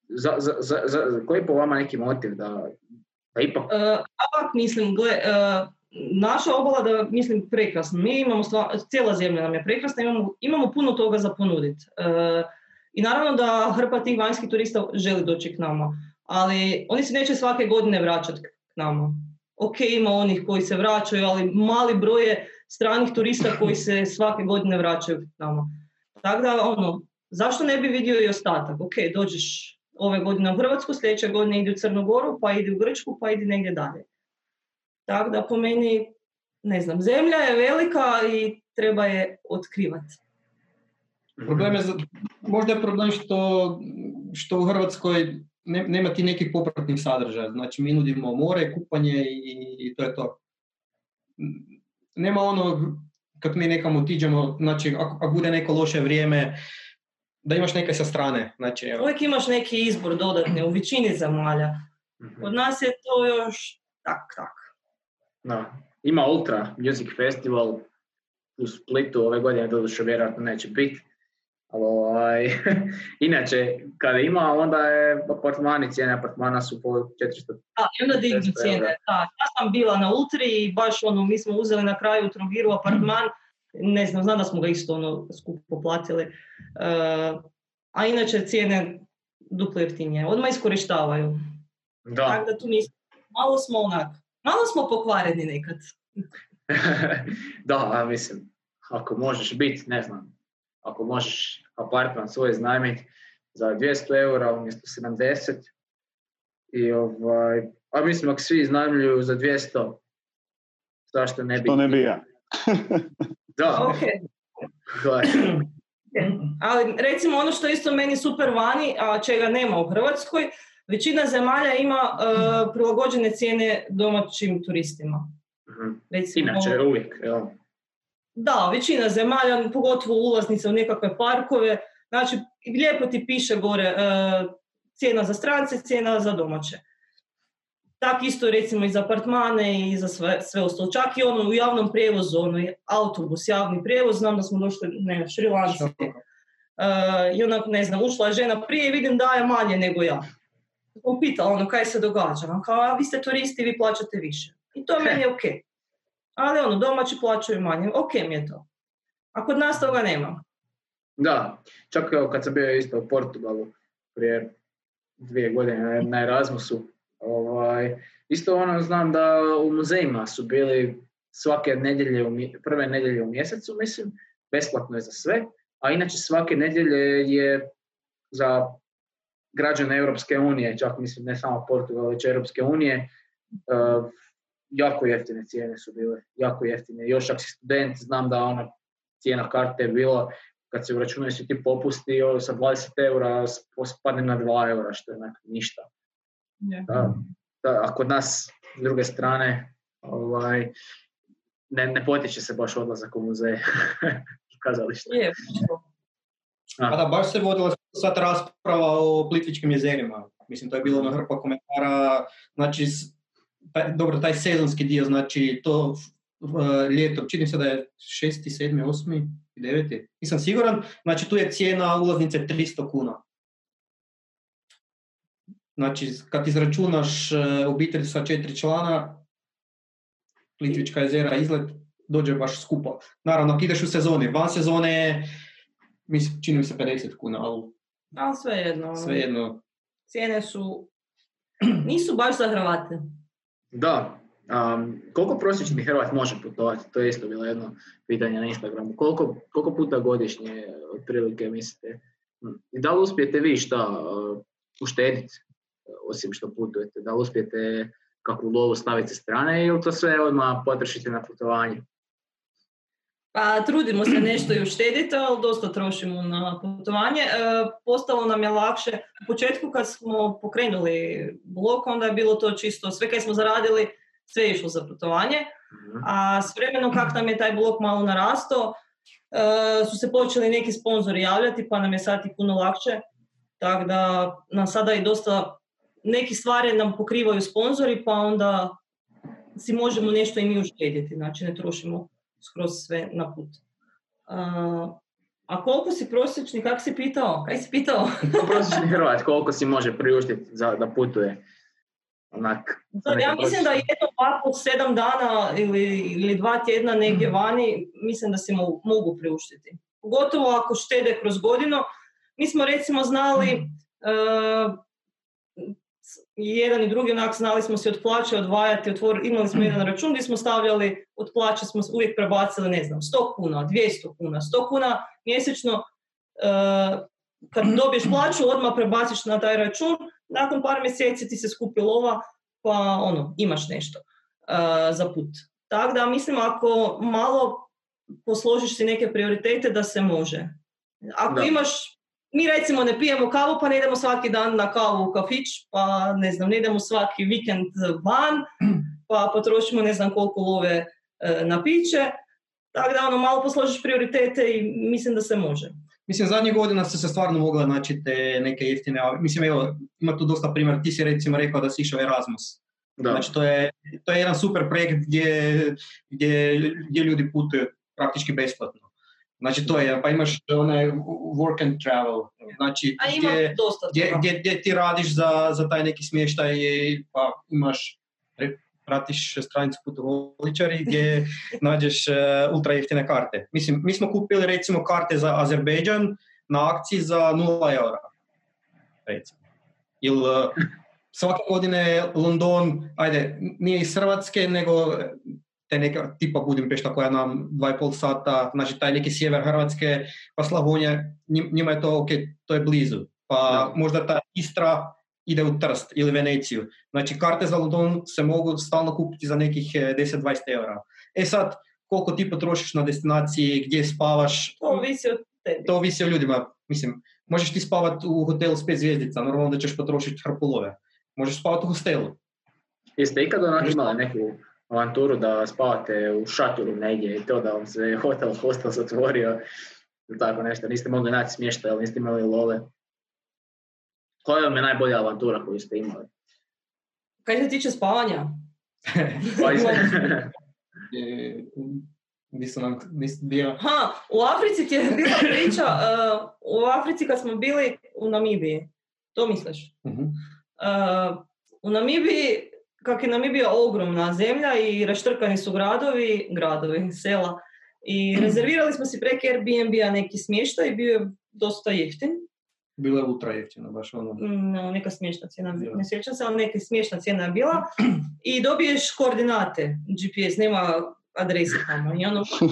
Speaker 1: za, za, za, koji je po vama neki motiv da, da ipak...
Speaker 4: Uh, mislim, gle, uh, naša obala da mislim prekrasna. Mi imamo, cijela zemlja nam je prekrasna, imamo, imamo puno toga za ponuditi. Uh, I naravno da hrpa tih vanjskih turista želi doći k nama, ali oni se neće svake godine vraćati k nama. Ok, ima onih koji se vraćaju, ali mali broj je stranih turista koji se svake godine vraćaju nama. Tako da, ono, zašto ne bi vidio i ostatak? Ok, dođeš ove godine u Hrvatsku, sljedeće godine ide u Crnu Goru, pa ide u Grčku, pa ide negdje dalje. Tako da po meni, ne znam, zemlja je velika i treba je otkrivati.
Speaker 2: Problem je, možda je problem što, što u Hrvatskoj ne, nema ti nekih popratnih sadržaja. Znači mi nudimo more, kupanje i, i to je to. Nema ono, kad mi nekam otiđemo, znači ako, ako bude neko loše vrijeme, da imaš neke sa strane. Znači,
Speaker 4: evo. Uvijek imaš neki izbor dodatni u većini zemalja. Mhm. Kod nas je to još tak, tak.
Speaker 1: Da. Ima Ultra Music Festival u Splitu ove godine, doduše vjerojatno neće biti. Ovaj, inače, kada ima, onda je apartmani, cijene apartmana su po 400.
Speaker 4: Da, i onda dignu cijene. Da. Ja sam bila na Ultri i baš ono, mi smo uzeli na kraju u Trogiru apartman, ne znam, znam da smo ga isto ono skupo platili. Uh, a inače cijene duplo jeftinije. Odmah iskorištavaju. Da. Tako da tu nismo, malo smo onak, malo smo pokvareni nekad.
Speaker 1: da, mislim, ako možeš biti, ne znam, ako možeš apartman svoj znajmiti za 200 eura umjesto 70 i ovaj, a mislim ako svi iznajmljuju za 200 zašto ne bi...
Speaker 3: To ne bi ja.
Speaker 1: da.
Speaker 4: Okay. Ali recimo ono što je isto meni super vani, a čega nema u Hrvatskoj, većina zemalja ima uh, prilagođene cijene domaćim turistima.
Speaker 1: Mhm. Recimo, Inače, uvijek. Ja.
Speaker 4: Da, većina zemalja, pogotovo ulaznice u nekakve parkove, znači lijepo ti piše gore uh, cijena za strance, cijena za domaće. Tak isto recimo i za apartmane i za sve, sve ostalo. Čak i ono u javnom prijevozu, ono autobus, javni prijevoz, znam da smo došli, ne, šrilanci. Uh, I onak, ne znam, ušla je žena prije i vidim da je manje nego ja. On pitala ono, kaj se događa? Kao, a vi ste turisti, vi plaćate više. I to meni je ok. Ali ono, domaći plaćaju manje. Ok mi je to. A kod nas toga nema.
Speaker 1: Da, čak evo kad sam bio isto u Portugalu prije dvije godine na Erasmusu, ovaj, isto ono znam da u muzejima su bili svake nedjelje, prve nedjelje u mjesecu, mislim, besplatno je za sve, a inače svake nedjelje je za građane Europske unije, čak mislim ne samo Portugal, već Europske unije, uh, jako jeftine cijene su bile, jako jeftine. Još ako si student, znam da ona cijena karte je bila, kad se uračunaju svi ti popusti, sa 20 eura spadne na 2 eura, što je ništa. Da, da, a kod nas, s druge strane, ovaj, ne, ne potiče se baš odlazak u muzeje kazalište.
Speaker 4: Je,
Speaker 2: a da, baš se vodila sad rasprava o Plitvičkim jezerima. Mislim, to je bilo na hrpa komentara. Znači, taj, dobro, taj sezonski dio, znači to uh, ljeto, čini se da je 6. 7. 8. i 9. Nisam siguran, znači tu je cijena ulaznice 300 kuna. Znači, kad izračunaš uh, obitelj sa četiri člana, Plitvička jezera izlet, dođe baš skupo. Naravno, ako ideš u sezoni, van sezone, mislim, čini mi se 50 kuna, ali...
Speaker 4: Ali svejedno.
Speaker 2: Svejedno.
Speaker 4: Cijene su, nisu baš za Hrvate.
Speaker 1: Da, um, koliko prosječni Hrvat može putovati? To je isto bilo jedno pitanje na Instagramu. Koliko, koliko puta godišnje otprilike mislite? I da li uspijete vi šta uh, uštediti osim što putujete, da uspijete kakvu lovu staviti strane ili to sve odmah potrošite na putovanje?
Speaker 4: Pa trudimo se nešto i uštediti, ali dosta trošimo na putovanje. E, postalo nam je lakše. U početku kad smo pokrenuli blok, onda je bilo to čisto, sve kaj smo zaradili, sve je išlo za putovanje. Mhm. A s vremenom kak nam je taj blok malo narastao, e, su se počeli neki sponzori javljati, pa nam je sad i puno lakše. Tako da nam sada i dosta neki stvari nam pokrivaju sponzori, pa onda si možemo nešto i mi uštedjeti, znači ne trošimo skroz sve na put. a koliko si prosječni, kak si pitao? Kaj si pitao?
Speaker 1: prosječni Hrvat, koliko si može priuštiti za, da putuje? Onak,
Speaker 4: ja mislim da jedno ovako sedam dana ili, ili dva tjedna negdje mhm. vani, mislim da si mogu, mogu priuštiti. Pogotovo ako štede kroz godinu. Mi smo recimo znali uh, jedan i drugi onak znali smo se od plaće odvajati, otvor, imali smo jedan račun gdje smo stavljali, od plaće smo uvijek prebacili, ne znam, 100 kuna, 200 kuna, 100 kuna mjesečno, uh, kad dobiješ plaću, odmah prebaciš na taj račun, nakon par mjeseci ti se skupi lova, pa ono, imaš nešto uh, za put. Tako da mislim, ako malo posložiš si neke prioritete, da se može. Ako imaš mi recimo ne pijemo kavu pa ne idemo svaki dan na kavu u kafić, pa ne znam, ne idemo svaki vikend van, pa potrošimo ne znam koliko love e, na piće. Tako da ono, malo posložiš prioritete i mislim da se može.
Speaker 2: Mislim, zadnjih godina se se stvarno mogla naći te neke jeftine, mislim, evo, ima tu dosta primjer, ti si recimo rekao da si išao Erasmus. Da. Znači, to je, to je jedan super projekt gdje, gdje, gdje ljudi putuju praktički besplatno. Znači to je, pa imaš onaj work and travel, znači gdje, gdje, gdje, gdje, ti radiš za, za taj neki smještaj pa imaš, pratiš stranicu putovoličari gdje nađeš uh, ultra jeftine karte. Mislim, mi smo kupili recimo karte za Azerbejdžan na akciji za 0 eura. Recimo. Il, uh, svake godine London, ajde, nije iz Hrvatske, nego te neka tipa Budimpešta koja nam 2,5 sata, znači taj neki sjever Hrvatske, pa Slavonija, njima je to ok, to je blizu. Pa možda ta Istra ide u Trst ili Veneciju. Znači karte za London se mogu stalno kupiti za nekih 10-20 e, eura. E sad, koliko ti potrošiš na destinaciji, gdje spavaš,
Speaker 4: to ovisi od tebi.
Speaker 2: To ovisi o ljudima. Mislim, možeš ti spavati u hotelu s pet zvijezdica, normalno da ćeš potrošiti hrpulove. Možeš spavati u hostelu.
Speaker 1: Jeste ikad onak imali neku avanturu da spavate u šatoru negdje i to da vam se hotel hostel zatvorio ili tako nešto, niste mogli naći smještaj, ali niste imali love. Koja vam je najbolja avantura koju ste imali?
Speaker 4: Kaj se tiče spavanja?
Speaker 2: Nisam nam bio...
Speaker 4: Ha, u Africi ti je bila priča, uh, u Africi kad smo bili u Namibiji, to misliš? Uh-huh. Uh, u Namibiji kak je Namibija ogromna zemlja i raštrkani su gradovi, gradovi, sela. I rezervirali smo si preko Airbnb-a neki smještaj i bio je dosta jeftin.
Speaker 2: Bila je ultra jeftina, baš ono.
Speaker 4: No, neka smiješna cijena, ne sjećam se, ali neka smiješna cijena je bila. I dobiješ koordinate, GPS, nema adrese tamo. I ono,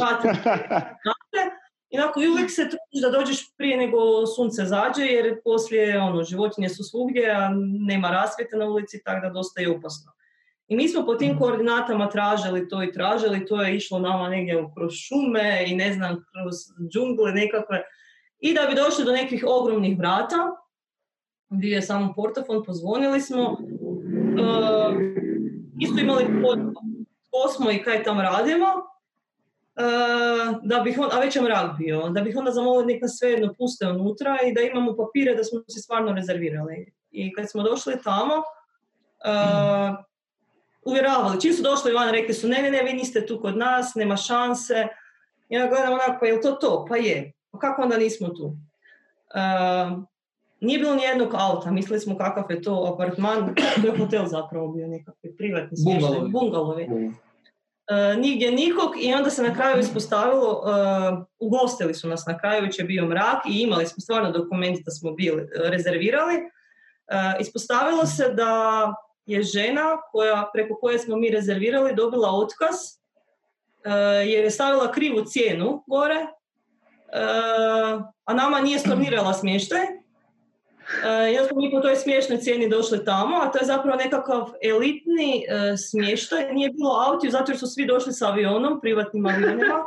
Speaker 4: i onako, uvijek se trudiš da dođeš prije nego sunce zađe, jer poslije ono, životinje su svugdje, a nema rasvjete na ulici, tako da dosta je opasno. I mi smo po tim mhm. koordinatama tražili to i tražili, to je išlo nama negdje kroz šume i ne znam, kroz džungle nekakve. I da bi došli do nekih ogromnih vrata, gdje je samo portafon, pozvonili smo, uh, isto imali ko smo i kaj tam radimo, uh, da bih on, a već je mrak bio, da bih onda zamolili nek nas svejedno puste unutra i da imamo papire da smo se stvarno rezervirali. I kad smo došli tamo, uh, uvjeravali. Čim su došli van, rekli su ne, ne, ne, vi niste tu kod nas, nema šanse. Ja gledam onako, pa je li to to? Pa je. Pa kako onda nismo tu? Uh, nije bilo nijednog auta, mislili smo kakav je to apartman, to je hotel zapravo bio nekakvi privatni smještaj, bungalovi. Uh, nigdje nikog i onda se na kraju ispostavilo, uh, ugostili su nas na kraju, već je bio mrak i imali smo stvarno dokumenti da smo bili rezervirali. Uh, ispostavilo se da je žena koja, preko koje smo mi rezervirali dobila otkaz uh, jer je stavila krivu cijenu gore, uh, a nama nije stornirala smještaj. E, I onda smo mi po toj smiješnoj cijeni došli tamo, a to je zapravo nekakav elitni e, smještaj. Nije bilo auti, zato jer su svi došli s avionom, privatnim avionima.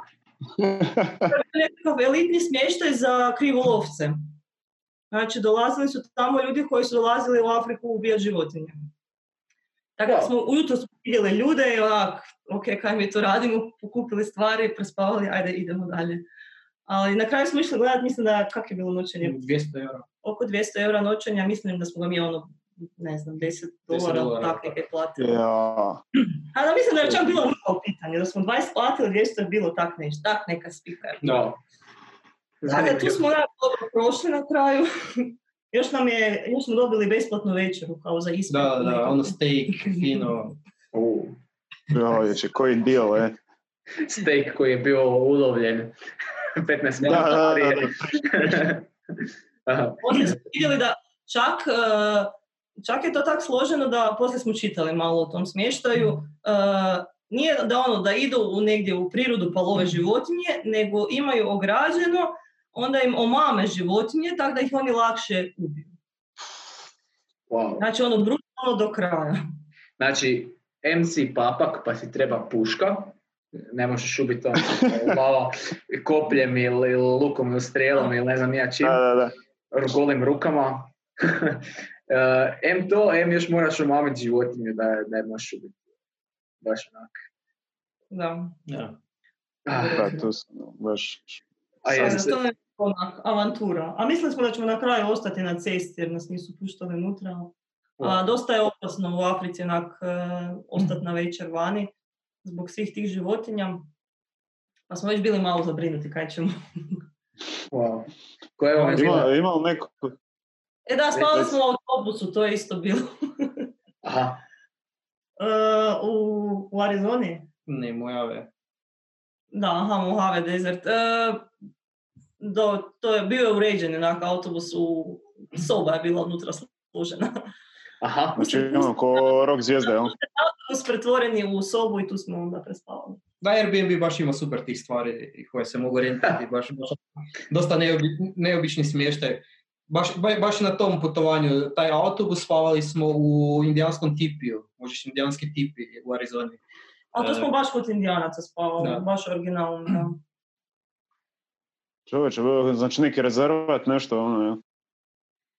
Speaker 4: To je nekakav elitni smještaj za krivolovce. Znači, dolazili su tamo ljudi koji su dolazili u Afriku ubijati životinje. Tako da smo ujutro smo vidjeli ljude i ovak, ok, kaj mi to radimo, pokupili stvari, prespavali, ajde idemo dalje. Ali na kraju smo išli gledati, mislim da, kak je bilo noćenje?
Speaker 2: 200 eura.
Speaker 4: oko 200 eura noćenja, mislim da smo ga mi ono, ne znam, 10 dolara,
Speaker 2: dolara,
Speaker 4: tak neke platili.
Speaker 3: Ja,
Speaker 4: A da mislim da je čak bilo nula u pitanju, da smo 20 platili, 200 je bilo tak nešto, tak neka spika.
Speaker 1: No.
Speaker 4: Tako da tu smo dobro prošli na kraju. još nam je, još smo dobili besplatnu večeru, kao za ispit.
Speaker 2: Da, da,
Speaker 4: nekako.
Speaker 2: ono steak, fino.
Speaker 1: U,
Speaker 3: joj, koji deal, e.
Speaker 1: steak koji je bio ulovljen 15
Speaker 3: Da,
Speaker 1: minuta
Speaker 3: da, da,
Speaker 1: prije.
Speaker 3: da.
Speaker 4: Poslije smo vidjeli da čak, e, čak je to tako složeno da poslije smo čitali malo o tom smještaju. e, nije da ono da idu u negdje u prirodu pa love životinje, nego imaju ograđeno, onda im omame životinje, tako da ih oni lakše ubiju.
Speaker 1: Wow.
Speaker 4: Znači ono brutalno do kraja.
Speaker 1: Znači, MC papak pa ti treba puška, ne možeš ubiti on malo kopljem ili lukom ili strijelom ili ne znam ja čim,
Speaker 3: Da, da, da.
Speaker 1: golim rukama. Eh, M to, M još moraš omamiti životinju da je ne možeš ubiti. Baš onak.
Speaker 4: Da.
Speaker 2: Ja.
Speaker 1: Ah,
Speaker 3: Da, tu sam baš...
Speaker 1: a jeste,
Speaker 4: to je onak avantura. A mislili smo da ćemo na kraju ostati na cesti jer nas nisu puštali unutra. A, dosta je opasno u Africi onak e, ostati na večer vani zbog svih tih životinja. Pa smo već bili malo zabrinuti kaj ćemo.
Speaker 1: wow. Koja je vam bila?
Speaker 3: Ima, li neko...
Speaker 4: E da, spali
Speaker 1: Reci.
Speaker 4: smo u autobusu, to je isto bilo.
Speaker 1: Aha,
Speaker 4: E, u, u Arizoni?
Speaker 2: Ne, Mojave.
Speaker 4: Da, aha, Mojave Desert. E, do, to je bio uređen onak autobus u soba je bila unutra služena.
Speaker 1: aha.
Speaker 3: Znači ono, ko rock zvijezda, jel?
Speaker 4: Autobus pretvoreni u sobu i tu smo onda prespavali.
Speaker 2: Da, Airbnb baš ima super tih stvari koje se mogu rentirati, baš, baš dosta neobi, neobični smještaj. Baš, ba- baš na tom putovanju, taj autobus spavali smo u indijanskom tipiju, možeš indijanski tipi u Arizoni.
Speaker 4: A to
Speaker 2: E,
Speaker 4: smo baš kod indijanaca spavali,
Speaker 2: da.
Speaker 4: baš originalno. Da.
Speaker 3: Čovječe, znači neki rezervat, nešto ono, jel?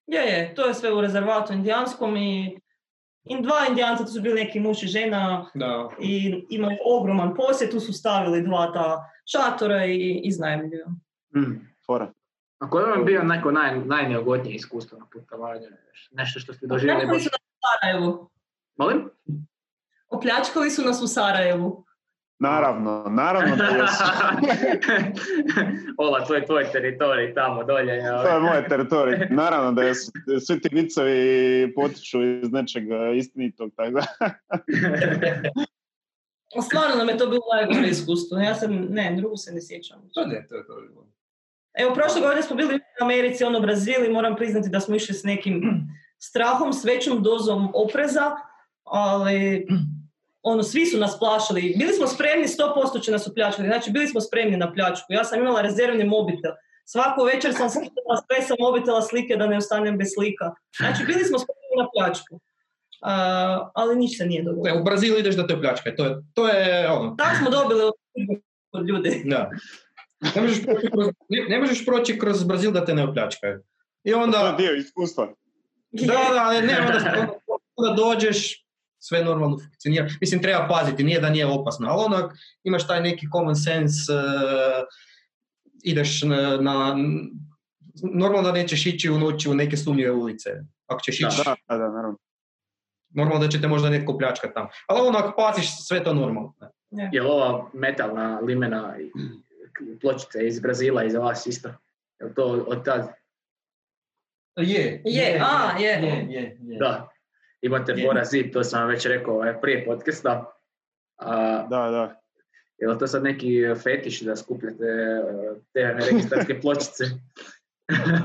Speaker 4: Je, je, to je sve u rezervatu indijanskom i i dva indijanca, to su bili neki muž i žena
Speaker 2: Da,
Speaker 4: i imaju ogroman posjet, tu su stavili dva ta šatora i iznajmljuju.
Speaker 1: Mm.
Speaker 3: Fora.
Speaker 1: A koje vam je bio neko naj, najneugodnije iskustvo na putovanju? Nešto što ste doživjeli baš...
Speaker 4: su nas u Sarajevu.
Speaker 1: Molim?
Speaker 4: Opljačkali su nas u Sarajevu.
Speaker 3: Naravno, naravno da jesu.
Speaker 1: Ola, to je tvoj teritorij tamo dolje.
Speaker 3: To je moj teritorij. Naravno da jesu. Svi ti vicovi potiču iz nečega istinitog, tako da.
Speaker 4: Stvarno nam je to bilo najgore iskustvo. Ja se, ne, drugu se ne sjećam.
Speaker 2: to ne, to je to. bilo.
Speaker 4: Evo, prošle godine smo bili u Americi, ono Brazil i moram priznati da smo išli s nekim strahom, s većom dozom opreza, ali ono, svi su nas plašili. Bili smo spremni, 100% će nas opljačkati. Znači, bili smo spremni na pljačku. Ja sam imala rezervni mobitel. Svaku večer sam skidala sve sa mobitela slike da ne ostanem bez slika. Znači, bili smo spremni na pljačku. A, ali ništa se nije dogodilo.
Speaker 2: Ne, u Brazil ideš da te opljačkaju, to je, to je ono,
Speaker 4: Tako smo dobili od ljudi.
Speaker 2: da. Ne možeš, proći kroz, ne, ne možeš proći kroz Brazil da te ne opljačkaju. I
Speaker 3: To je
Speaker 2: onda,
Speaker 3: dio iskustva.
Speaker 2: da, da, ali ne, onda, onda dođeš, sve normalno funkcionira. Mislim, treba paziti, nije da nije opasno, ali onak, imaš taj neki common sense, eh, ideš na, na, normalno da nećeš ići u noći u neke sumnjive ulice. Ako ćeš
Speaker 1: Da.
Speaker 2: ići,
Speaker 3: Da, da, da, naravno.
Speaker 2: normalno da će te možda netko pljačkati tamo. Ali onak, paziš, sve to normalno.
Speaker 1: Je li ova metalna limena i pločica iz Brazila iza vas isto? Je li to od tad?
Speaker 2: Je,
Speaker 4: Je, a, je.
Speaker 2: je, je, je.
Speaker 1: Da. Imate
Speaker 2: Je.
Speaker 1: fora zid, to sam vam već rekao ovaj, prije podcasta. A,
Speaker 3: Da, da.
Speaker 1: je li to sad neki fetiš da skupljate eh, te registarske pločice?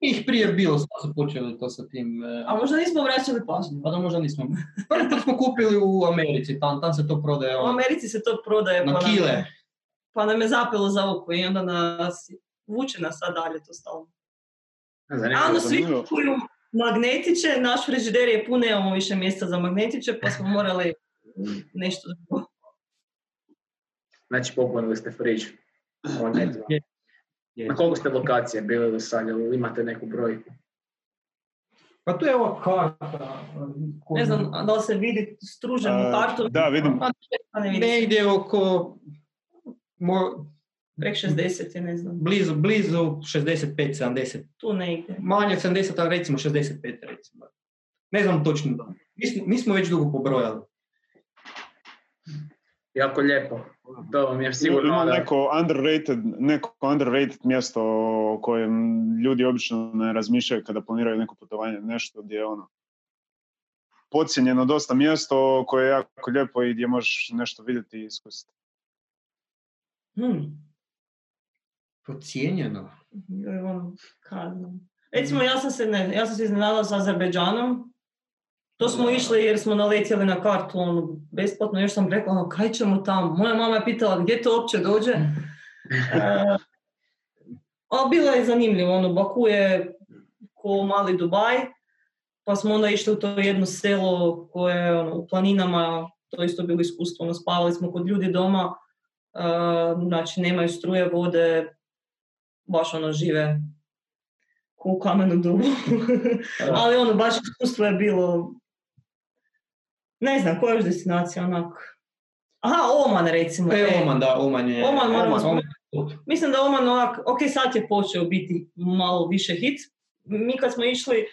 Speaker 2: Ih prije bilo, sad su počeli to sa tim... eh,
Speaker 4: A možda nismo vraćali pažnju.
Speaker 2: Pa da možda nismo. Prvi put smo kupili u Americi, tam, tam se to prodaje
Speaker 4: U
Speaker 2: ono,
Speaker 4: Americi se to prodaje
Speaker 2: na
Speaker 4: pa nam,
Speaker 2: kile.
Speaker 4: je, pa nam je zapelo za oko i onda nas vuče nas sad dalje to stalno.
Speaker 1: Zanimljivo.
Speaker 4: A ono svi kupuju magnetiće, naš frižider je pun, nemamo više mjesta za magnetiće, pa smo morali nešto drugo.
Speaker 1: Znači popunili ste friž.
Speaker 2: Je.
Speaker 1: Na koliko ste lokacije bili do sad? Jel imate neku brojku?
Speaker 2: Pa tu je ova karta.
Speaker 4: Ne znam da li se vidi struženu kartu.
Speaker 3: da, vidim.
Speaker 4: Pa se.
Speaker 2: Negdje oko mo,
Speaker 4: Prek 60 je, ne znam.
Speaker 2: blizu, blizu 65-70.
Speaker 4: Tu negdje.
Speaker 2: Manje od 70, ali recimo 65 recimo. Ne znam točno. Mi smo, mi smo već dugo pobrojali.
Speaker 1: Jako lijepo. To vam je sigurno
Speaker 3: Ima
Speaker 1: da...
Speaker 3: neko underrated, neko underrated mjesto o kojem ljudi obično ne razmišljaju kada planiraju neko putovanje, nešto gdje je ono podcijenjeno dosta mjesto koje je jako lijepo i gdje možeš nešto vidjeti i iskusiti.
Speaker 4: Hmm.
Speaker 2: Pocijenjeno.
Speaker 4: Ono, znam. Recimo, ja sam se, ne, ja sam se iznenadila s Azerbejdžanom. To smo išli jer smo naletjeli na kartu ono, besplatno, još sam rekla, ono, kaj ćemo tamo? Moja mama je pitala gdje to uopće dođe. E, ali bilo je zanimljivo, ono, Baku je ko mali Dubaj, pa smo onda išli u to jedno selo koje je ono, u planinama, to isto bilo iskustvo, ono, spavali smo kod ljudi doma, e, znači nemaju struje, vode, baš ono žive ko u kamenu dubu. Ali ono, baš iskustvo je bilo, ne znam, koja je još destinacija onak. Aha, Oman recimo.
Speaker 2: E,
Speaker 4: e.
Speaker 2: Oman, da, Oman je...
Speaker 4: Oman moramo
Speaker 2: Oman,
Speaker 4: spomenuti. Mislim da Oman onak, ok, sad je počeo biti malo više hit. Mi kad smo išli,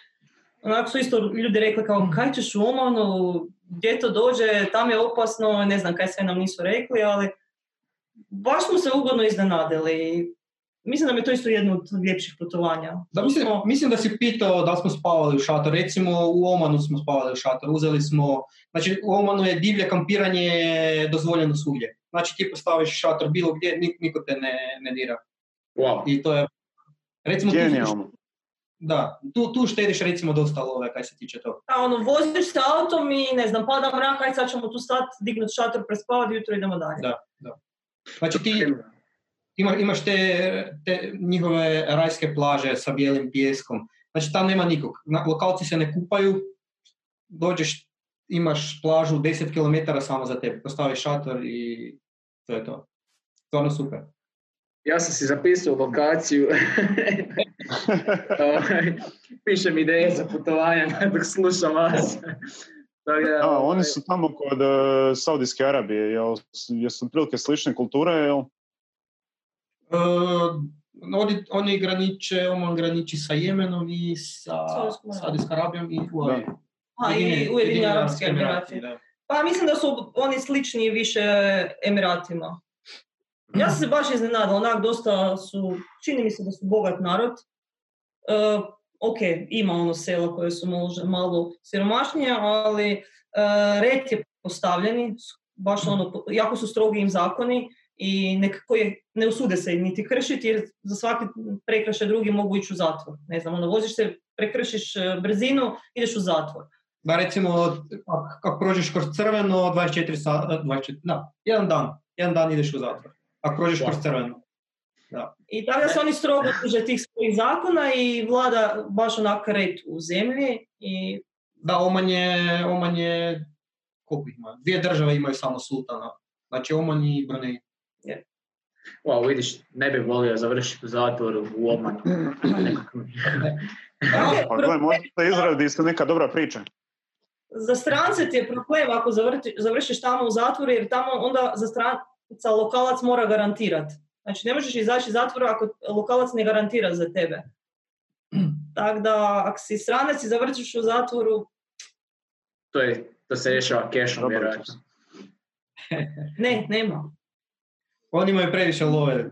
Speaker 4: onako su isto ljudi rekli kao, kaj ćeš u Omanu, gdje to dođe, tam je opasno, ne znam kaj sve nam nisu rekli, ali baš smo se ugodno iznenadili. Mislim da mi je to isto jedno od ljepših putovanja.
Speaker 2: Da, mislim,
Speaker 4: smo-
Speaker 2: mislim da si pitao da li smo spavali u šatoru. Recimo u Omanu smo spavali u šatoru. Uzeli smo, znači u Omanu je divlje kampiranje dozvoljeno svugdje. Znači ti postaviš šator bilo gdje, nik- niko te ne, ne dira.
Speaker 1: Wow.
Speaker 2: I to je, recimo tu, da, tu, tu štediš recimo dosta love kaj se tiče toga.
Speaker 4: A ono, voziš se autom i ne znam, pada mrak, aj sad ćemo tu stati, dignuti šator, prespavati, jutro idemo dalje.
Speaker 2: Da. Znači ti ima, imaš te, te njihove rajske plaže sa bijelim pijeskom. Znači tam nema nikog. Na, lokalci se ne kupaju, dođeš, imaš plažu 10 km samo za tebe, postaviš šator i to je to. Stvarno super.
Speaker 1: Ja sam si zapisao lokaciju. Ovaj, Pišem ideje za putovanje dok slušam vas. Da,
Speaker 3: A,
Speaker 1: ovaj,
Speaker 3: oni su tamo kod uh, Saudijske Arabije, jel, jesu otprilike slične kulture, jel?
Speaker 2: E, oni, oni graniče, Oman graniči sa Jemenom i sa
Speaker 4: Saudijskom Arabijom.
Speaker 2: I UAE.
Speaker 4: A, i Ujedinjeni Arapski Emirati. Pa mislim da su oni slični više Emiratima. Ja sam se baš iznenadila, onak dosta su, čini mi se da su bogat narod. E, ok, ima ono sela koje su možda malo siromašnije, ali e, red je postavljeni, baš ono, po- jako su strogi im zakoni i nekako je, ne usude se niti kršiti jer za svaki prekršaj drugi mogu ići u zatvor. Ne znam, ono, voziš se, prekršiš e, brzinu, ideš u zatvor.
Speaker 2: Da recimo, ak- ako prođeš kroz crveno, 24 sata, 24, da, jedan dan, jedan dan ideš u zatvor. Ako prođeš kroz crveno.
Speaker 4: I tako da se oni strogo drže tih svojih zakona i vlada baš onak red u zemlji i
Speaker 2: Da, Oman je, Oman je, koliko ih ima? Dvije države imaju samo sultana. Znači Oman i Brunei.
Speaker 1: Wow, vidiš, ne bih volio završiti u zatvoru u
Speaker 4: Ok,
Speaker 3: Pa gledaj, možda se izradi se neka dobra priča.
Speaker 4: za strance ti je problem ako zavrti- završiš tamo u zatvoru jer tamo onda za stranca lokalac mora garantirati. Znači ne možeš izaći iz zatvora ako lokalac ne garantira za tebe. Tako da ako si stranac i završiš u zatvoru,
Speaker 1: To, je, to se rješava cashom,
Speaker 3: Dobro.
Speaker 1: vjerojatno.
Speaker 4: ne, nema.
Speaker 2: Oni imaju previše love,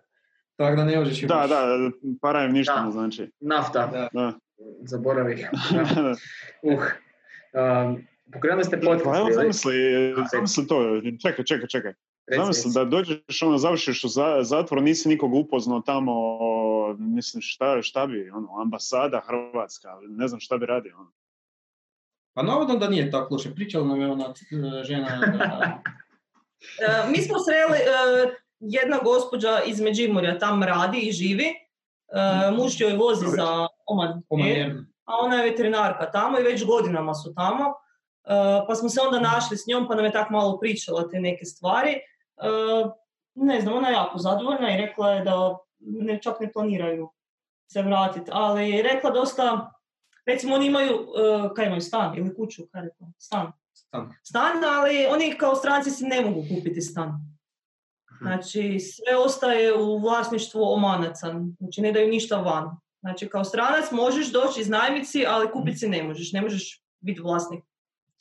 Speaker 2: tako da ne možeš
Speaker 3: Da, da, para im ništa
Speaker 1: Da.
Speaker 3: ne znači.
Speaker 1: Nafta,
Speaker 2: Da.
Speaker 3: Da.
Speaker 1: zaboravi. Da. Uh. Um, pokrenuli ste podcast,
Speaker 3: Pa evo zamisli, zamisli to, čekaj, čekaj, čekaj.
Speaker 1: Reci,
Speaker 3: Zamisli
Speaker 1: reci.
Speaker 3: da dođeš, ono, završiš u za- zatvoru, nisi nikog upoznao tamo, mislim, šta, šta bi, ono, ambasada Hrvatska, ne znam šta bi radio, ono.
Speaker 2: Pa navodno da nije tako loše. Pričala nam je ona e, žena da,
Speaker 4: E, mi smo sreli, e, jedna gospođa iz Međimurja tam radi i živi. E, muž joj vozi za Oman, a ona je veterinarka tamo i već godinama su tamo. Uh, pa smo se onda našli s njom, pa nam je tako malo pričala te neke stvari. Uh, ne znam, ona je jako zadovoljna i rekla je da ne, čak ne planiraju se vratiti, ali je rekla dosta, recimo oni imaju, uh, kaj imaju, stan ili kuću, kaj je rekla, stan.
Speaker 2: Stan.
Speaker 4: Stan, ali oni kao stranci si ne mogu kupiti stan. Znači, sve ostaje u vlasništvu omanaca, znači ne daju ništa van. Znači, kao stranac možeš doći iz najmici, ali kupiti si ne možeš, ne možeš biti vlasnik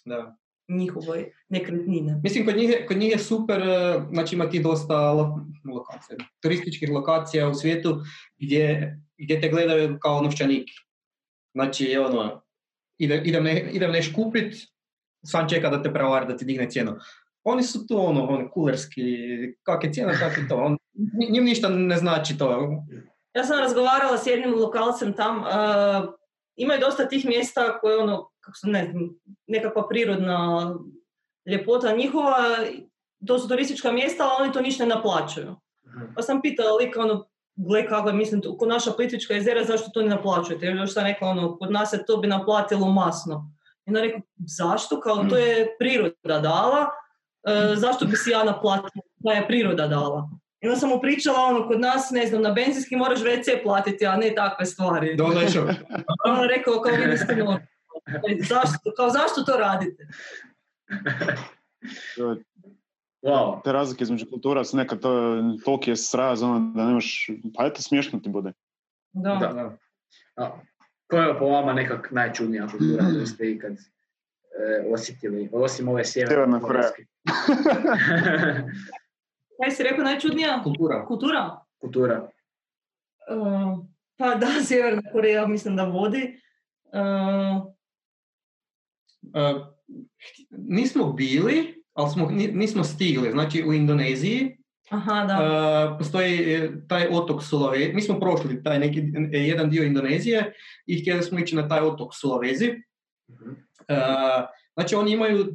Speaker 2: Da.
Speaker 4: njihove nekretnine.
Speaker 2: Mislim, kod njih, kod njih je super, e, znači ima ti dosta lo- lokacija, turističkih lokacija u svijetu gdje, gdje te gledaju kao novčanik. Znači, ono, ide, idem, ne, idem neš kupit, sam čeka da te prevari, da ti digne cijenu. Oni su tu, ono, oni kulerski, kak je cijena, kak je to. On, nji- njim ništa ne znači to.
Speaker 4: Ja sam razgovarala s jednim lokalcem tam, uh, imaju dosta tih mjesta koje ono, kako su, ne znam, nekakva prirodna ljepota njihova, to su turistička mjesta, ali oni to ništa ne naplaćuju. Pa sam pitala lika, ono, gle kako je, mislim, kod naša Plitvička jezera, zašto to ne naplaćujete? Jer što sam rekla, ono, kod nas se to bi naplatilo masno. I ona rekla, zašto? Kao, to je priroda dala, zašto bi si ja naplatila da je priroda dala? I onda sam mu pričala, ono, kod nas, ne znam, na benzinski moraš WC platiti, a ne takve stvari. On je rekao, kao vi niste normalni. Zašto, kao, zašto to radite?
Speaker 1: Wow.
Speaker 3: Te razlike između kultura su nekad to, toliki je sraz, ono, da ne možeš, pa eto smiješno ti bude.
Speaker 4: Da.
Speaker 1: Da.
Speaker 2: da.
Speaker 1: A, koja je po vama nekak najčudnija kultura koju ste ikad e, osjetili, osim ove sjeverne. Korejske?
Speaker 4: Kaj si rekao, najčudnija?
Speaker 2: Kultura.
Speaker 4: Kultura?
Speaker 1: kultura.
Speaker 4: Uh, pa da, Sjeverna Koreja mislim da vodi. Uh,
Speaker 2: E, nismo bili, ali smo, ni- nismo stigli. Znači, u Indoneziji
Speaker 4: aha, da.
Speaker 2: Uh, postoji taj otok Sulawesi, mi smo prošli taj neki jedan dio Indonezije i htjeli smo ići na taj otok Sulawesi.
Speaker 1: Mhm.
Speaker 2: Uh, znači oni imaju,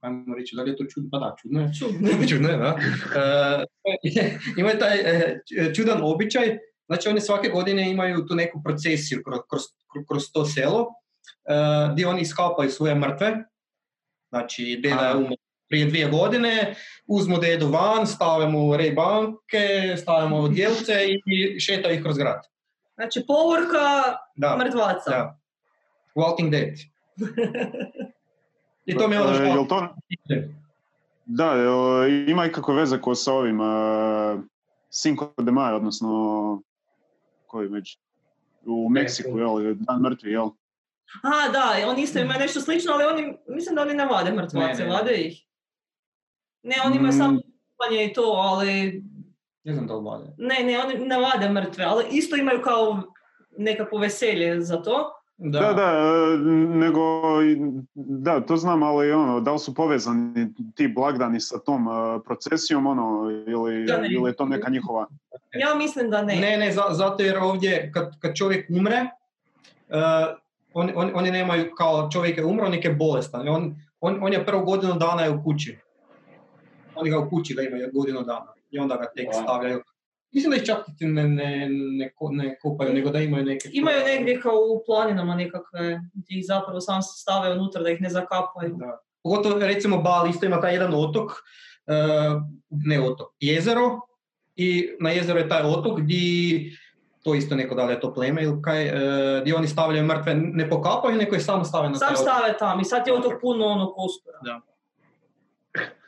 Speaker 2: ajmo reći da li je to čudno, pa da, čudno je.
Speaker 4: Čudno.
Speaker 2: čudno je, da. Uh, imaju taj e, čudan običaj, znači oni svake godine imaju tu neku procesiju kroz, kroz, kroz to selo, uh, gdje oni iskapaju svoje mrtve, znači deda je umro prije dvije godine, uzmu dedu van, stave mu u rej banke, stavimo odjelce i šeta ih kroz grad.
Speaker 4: Znači, povorka
Speaker 2: Da,
Speaker 4: mrtvaca.
Speaker 2: da. Walking Dead. I to mi je ono
Speaker 3: E,
Speaker 2: što...
Speaker 3: jel to, da, jel, ima ikakve veze ko sa ovim uh, Cinco de Mayo, odnosno koji već u Meksiku, jel, Dan mrtvi, jel?
Speaker 4: A, da, oni isto imaju nešto slično, ali oni, mislim da oni ne vade mrtvace, vade ih. Ne, oni imaju
Speaker 3: Mm.
Speaker 4: samo kupanje i to, ali
Speaker 2: Ne znam da li vade.
Speaker 4: ne, ne, oni ne vade mrtve, ali isto imaju kao nekakvo veselje za to.
Speaker 3: Da, da, e, nego, da, to znam, ali ono, da li su povezani ti blagdani sa tom e, procesijom, ono, ili,
Speaker 4: Da, ne.
Speaker 3: ili je to neka njihova...
Speaker 4: Ja mislim da ne.
Speaker 2: Ne, ne, za- zato jer ovdje kad, kad čovjek umre, uh, on, on, oni nemaju kao čovjek je umro, nek je bolestan. On, on, on je prvu godinu dana je u kući. Oni ga u kući ga imaju godinu dana i onda ga tek
Speaker 1: Wow.
Speaker 2: stavljaju. Mislim da ih čak ne, ne, ne, ne kopaju, nego da imaju neke...
Speaker 4: Imaju negdje kao u planinama nekakve, gdje ih zapravo sam se stave unutra da ih ne zakapaju.
Speaker 2: Da. Pogotovo recimo Bali isto ima taj jedan otok, uh, ne otok, jezero i na jezeru je taj otok gdje to isto neko da li je to pleme ili kaj, uh, gdje oni stavljaju mrtve, ne pokapaju, nego ih samo stave na taj
Speaker 4: Sam
Speaker 2: otok.
Speaker 4: stave tam i sad je otok puno ono kostura.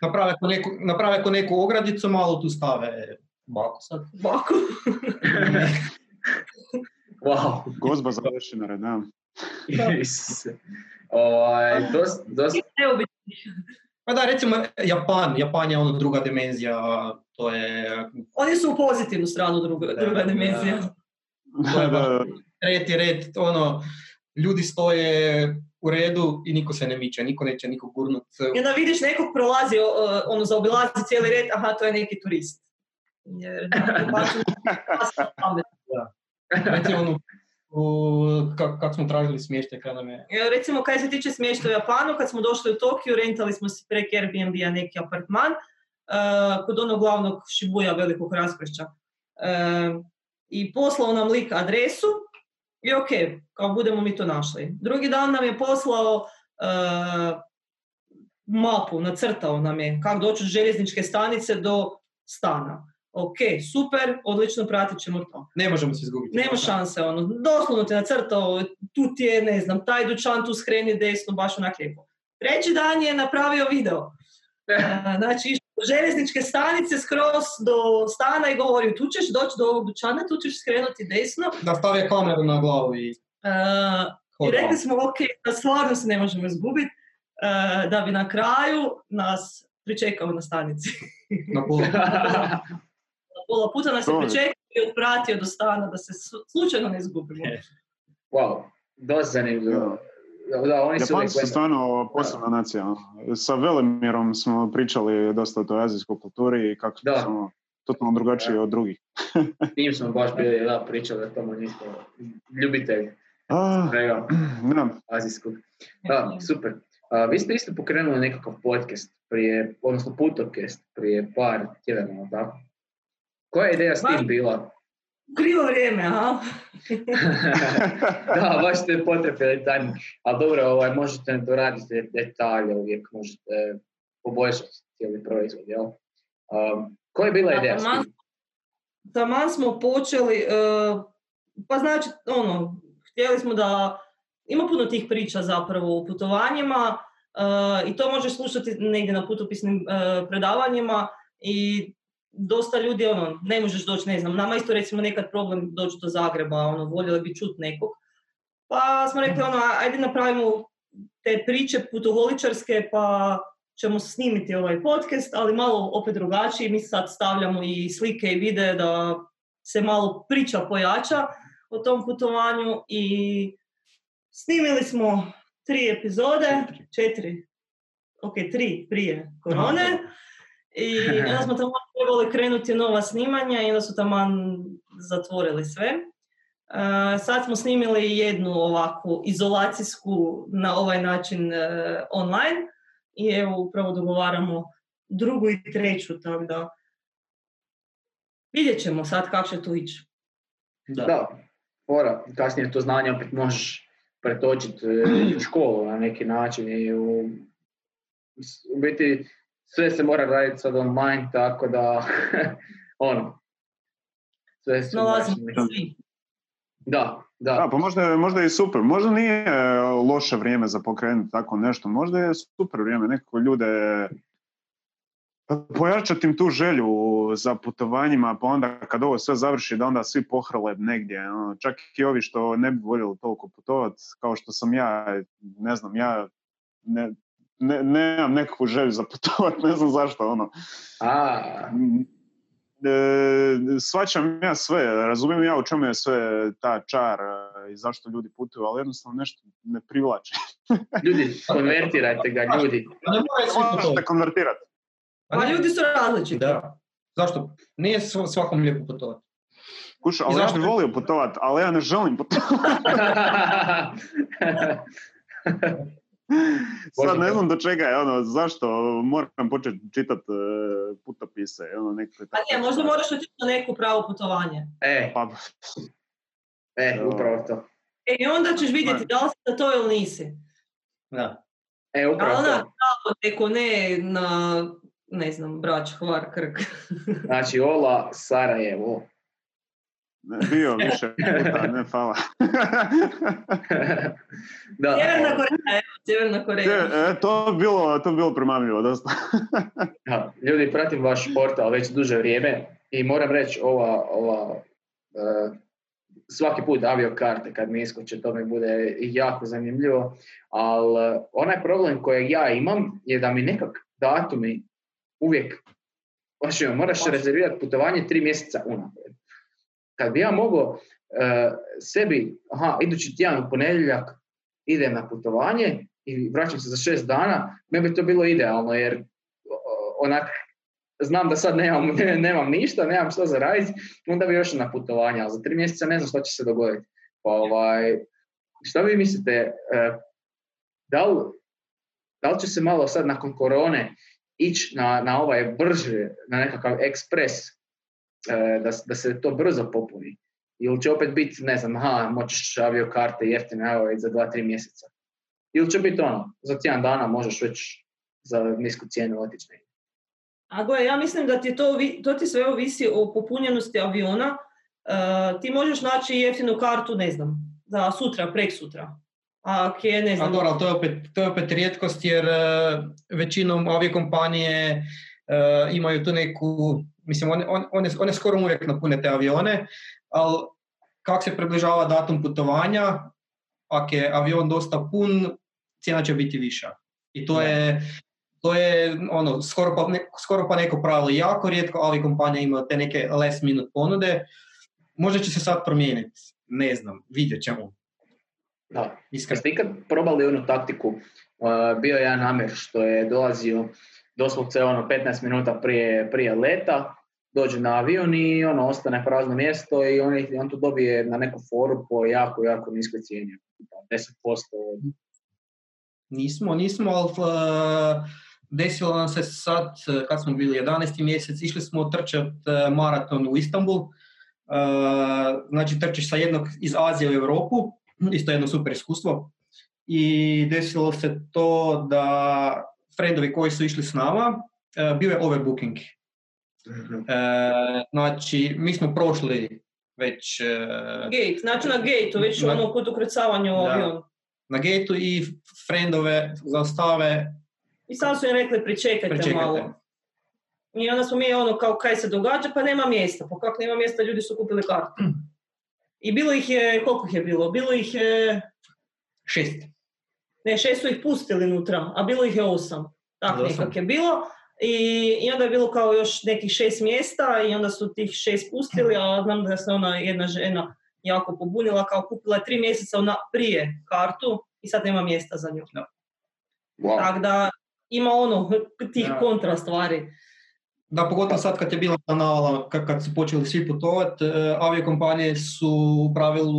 Speaker 2: Naprave ko neku, naprave ko neku ogradicu, malo tu stave baku sad.
Speaker 4: Baku.
Speaker 1: Wow.
Speaker 3: Gozba za lešinare, da.
Speaker 1: Isuse. Ovaj, dost, dost.
Speaker 2: Pa da, recimo Japan, Japan je ono druga dimenzija, to je
Speaker 4: Oni su u pozitivnu stranu druga,
Speaker 1: Da,
Speaker 4: druga dimenzija.
Speaker 3: Da, da,
Speaker 2: red je red, ono, ljudi stoje u redu i niko se ne miče, niko neće nikog gurnut.
Speaker 4: I onda vidiš nekog prolazi, ono, zaobilazi cijeli red, aha, to je neki turist.
Speaker 2: U, kak, kak smo tražili smještaj kada je...
Speaker 4: E, Recimo, kaj se tiče smještaja u Japanu, kad smo došli u Tokiju, rentali smo si prek Airbnb-a neki apartman uh, kod onog glavnog Shibuya velikog raskršća. Uh, I poslao nam lik adresu I ok, kao budemo mi to našli. Drugi dan nam je poslao e, mapu, nacrtao nam je kako doći od željezničke stanice do stana. Ok, super, odlično, pratit ćemo to.
Speaker 2: Ne možemo se izgubiti.
Speaker 4: Nema šanse, ono, doslovno ti nacrtao, tu ti je, ne znam, taj dućan, tu skreni desno, baš onak lijepo. Treći dan je napravio video. E, znači, željezničke stanice skroz do stana i govori, tu ćeš doći do ovog dućana, tu ćeš skrenuti desno.
Speaker 2: Da stavio kameru na glavu i...
Speaker 4: E, I rekli smo, ok, da stvarno se ne možemo izgubiti, da bi na kraju nas pričekao na stanici.
Speaker 2: Na pola.
Speaker 4: Puta nas je pričekao i odpratio do stana da se slučajno ne izgubimo.
Speaker 1: Wow, dosta zanimljivo. Da, da, oni su
Speaker 3: Japanci su
Speaker 1: uvijek-
Speaker 3: stvarno posebna nacija. Sa Velimirom smo pričali dosta o toj azijskoj kulturi i kako
Speaker 1: Da.
Speaker 3: smo totalno drugačiji od drugih.
Speaker 1: s njim smo baš bili da, pričali da tamo nismo ljubitelji svega
Speaker 3: da,
Speaker 1: azijskog. Da, super. A, vi ste isto pokrenuli nekakav podcast prije, odnosno putokest prije par tjedana, tako? Koja je ideja s tim bila?
Speaker 4: Krivo vrijeme, a?
Speaker 1: da, baš ste potrefili tajming. Ali dobro, ovaj, možete doraditi detalje, uvijek možete poboljšati cijeli proizvod, jel? Um, koja je bila
Speaker 4: Da,
Speaker 1: ideja s
Speaker 4: taman-
Speaker 1: tim?
Speaker 4: Taman smo počeli, e, pa znači, ono, htjeli smo da, ima puno tih priča zapravo o putovanjima e, i to možeš slušati negdje na putopisnim e, predavanjima i dosta ljudi, ono, ne možeš doći, ne znam, nama isto recimo nekad problem doći do Zagreba, ono, voljeli bi čut nekog. Pa smo rekli, ono, ajde napravimo te priče putoholičarske, pa ćemo snimiti ovaj podcast, ali malo opet drugačiji. Mi sad stavljamo i slike i videe da se malo priča pojača o tom putovanju i snimili smo tri epizode, četiri, ok, tri prije korone. I onda smo tamo trebali krenuti nova snimanja i onda su tamo zatvorili sve. E, sad smo snimili jednu ovakvu izolacijsku na ovaj način e, online i evo upravo dogovaramo drugu i treću, tako da vidjet ćemo sad kako će to ići.
Speaker 2: Da.
Speaker 1: Da, fora, kasnije to znanje opet možeš pretočiti e, u školu na neki način i u, u biti sve se mora raditi sad online, tako da ono, sve su. Da, da.
Speaker 3: Da, pa možda, je- možda je i super. Možda nije e, loše vrijeme za pokrenuti tako nešto. Možda je super vrijeme. Nekako ljude pojačati im tu želju za putovanjima, pa onda kad ovo sve završi da onda svi pohrle negdje. ono. Čak i ovi što ne bi voljeli toliko putovati, kao što sam ja, ne znam, ja ne, ne, nemam nekakvu želju za putovat, ne znam zašto, ono.
Speaker 1: A,
Speaker 3: E, svačam ja sve, razumijem ja u čemu je sve ta čar e, i zašto ljudi putuju, ali jednostavno nešto ne privlači.
Speaker 1: ljudi, konvertirajte ga, ljudi.
Speaker 2: Pa ne
Speaker 3: Možete
Speaker 2: putovati.
Speaker 3: konvertirati.
Speaker 4: Pa ljudi su različiti.
Speaker 2: Da. Zašto? Nije sv- svakom lijepo putovati.
Speaker 3: Kuša, ali ja bi
Speaker 2: je-
Speaker 3: volio putovat, ali ja ne želim putovati. Sad ne znam do čega je, ono, zašto moram početi čitati e, putopise, ono, nekakve
Speaker 4: Pa nije, možda moraš otići na neko pravo putovanje.
Speaker 1: e,
Speaker 3: Pa,
Speaker 1: e, upravo to.
Speaker 4: E, I onda ćeš vidjeti da li si za to ili nisi.
Speaker 2: Da.
Speaker 1: E,
Speaker 4: Ali
Speaker 1: upravo
Speaker 4: na
Speaker 1: to.
Speaker 4: pravo neko ne na, ne znam, Brač, Hvar, Krk.
Speaker 1: Znači, Ola, Sarajevo.
Speaker 3: Ne, bio više puta, ne fala.
Speaker 1: da,
Speaker 4: Sjeverna Koreja, evo, Sjeverna Koreja.
Speaker 3: E, to bi bilo, to bi bilo primamljivo dosta.
Speaker 1: Da, ljudi, pratim vaš portal već duže vrijeme i moram reći, ova, ova e, svaki put aviokarte kad mi iskoče, to mi bude jako zanimljivo, ali onaj problem kojeg ja imam je da mi nekak datumi uvijek, baš moraš rezervirati putovanje tri mjeseca unaprijed. Kad bi ja mogao e, sebi, aha, idući tjedan u ponedjeljak idem na putovanje i vraćam se za šest dana, meni bi to bilo idealno jer onak, znam da sad nemam, ne- nemam ništa, nemam što za raditi, onda bi još na putovanje, ali za tri mjeseca ne znam što će se dogoditi. Pa ovaj, šta vi mislite, e, da li, da li će se malo sad nakon korone ići na, na ovaj brže, na nekakav ekspres, da, s- da se to brzo popuni? Ili će opet biti, ne znam, aha, moćeš avio karte jeftine, evo, za dva, tri mjeseca. Ili će biti ono, za tjedan dana možeš već za nisku cijenu otići.
Speaker 4: A gle, ja mislim da ti to, to ti sve ovisi o popunjenosti aviona. E, ti možeš naći jeftinu kartu, ne znam, za sutra, prek sutra. A je, ne
Speaker 2: A
Speaker 4: znam,
Speaker 2: dobro, ali to je opet, to je opet rijetkost jer e, većinom aviokompanije e, imaju tu neku, mislim, one, one, one, skoro uvijek napune te avione, ali kako se približava datum putovanja, ako je avion dosta pun, cijena će biti viša. I to je, to je ono, skoro pa, ne- skoro pa neko pravilo. Jako rijetko aviokompanija ima te neke last minute ponude. Možda će se sad promijeniti, ne znam, vidjet ćemo.
Speaker 1: Da.
Speaker 2: Iskreno.
Speaker 1: Jeste ikad probali onu taktiku? Uh, bio je jedan Amer što je dolazio doslovce ono 15 minuta prije, prije leta, dođe na avion i ono ostane prazno mjesto i on, on to dobije na neku foru po jako, jako niskoj cijeni. 10% od
Speaker 2: Nismo, nismo, ali uh, desilo nam se sad, kad smo bili 11. mjesec, išli smo trčat uh, maraton u Istanbul. Uh, znači trčiš sa jednog iz Azije u Europu, isto jedno super iskustvo. I desilo se to da friendovi koji su išli s nama, uh, bio je overbooking. Uh, znači, mi smo prošli već uh,
Speaker 4: gate, znači na gateu, već
Speaker 2: Na-
Speaker 4: ono kod ukrcavanja u
Speaker 2: Da.
Speaker 4: avion.
Speaker 2: na gateu i friendove zaostave
Speaker 4: I sad su im rekli pričekajte,
Speaker 2: Pričekajte.
Speaker 4: malo. I onda smo mi ono kao kaj se događa, pa nema mjesta. Pa kako nema mjesta, ljudi su kupili kartu. I bilo ih je, koliko ih je bilo? Bilo ih je,
Speaker 2: šest.
Speaker 4: Ne, šest su ih pustili unutra, a bilo ih je osam. Tako nekak je bilo. I, I onda je bilo kao još nekih šest mjesta i onda su tih šest pustili, a znam da se ona jedna žena jako pobunila, kao kupila je tri mjeseca ona prije kartu i sad nema mjesta za nju.
Speaker 1: Wow.
Speaker 4: Tako da ima ono tih kontra stvari.
Speaker 2: Da, pogotovo sad kad je bila ta navala, kad, kad su počeli svi putovati, aviokompanije su u pravilu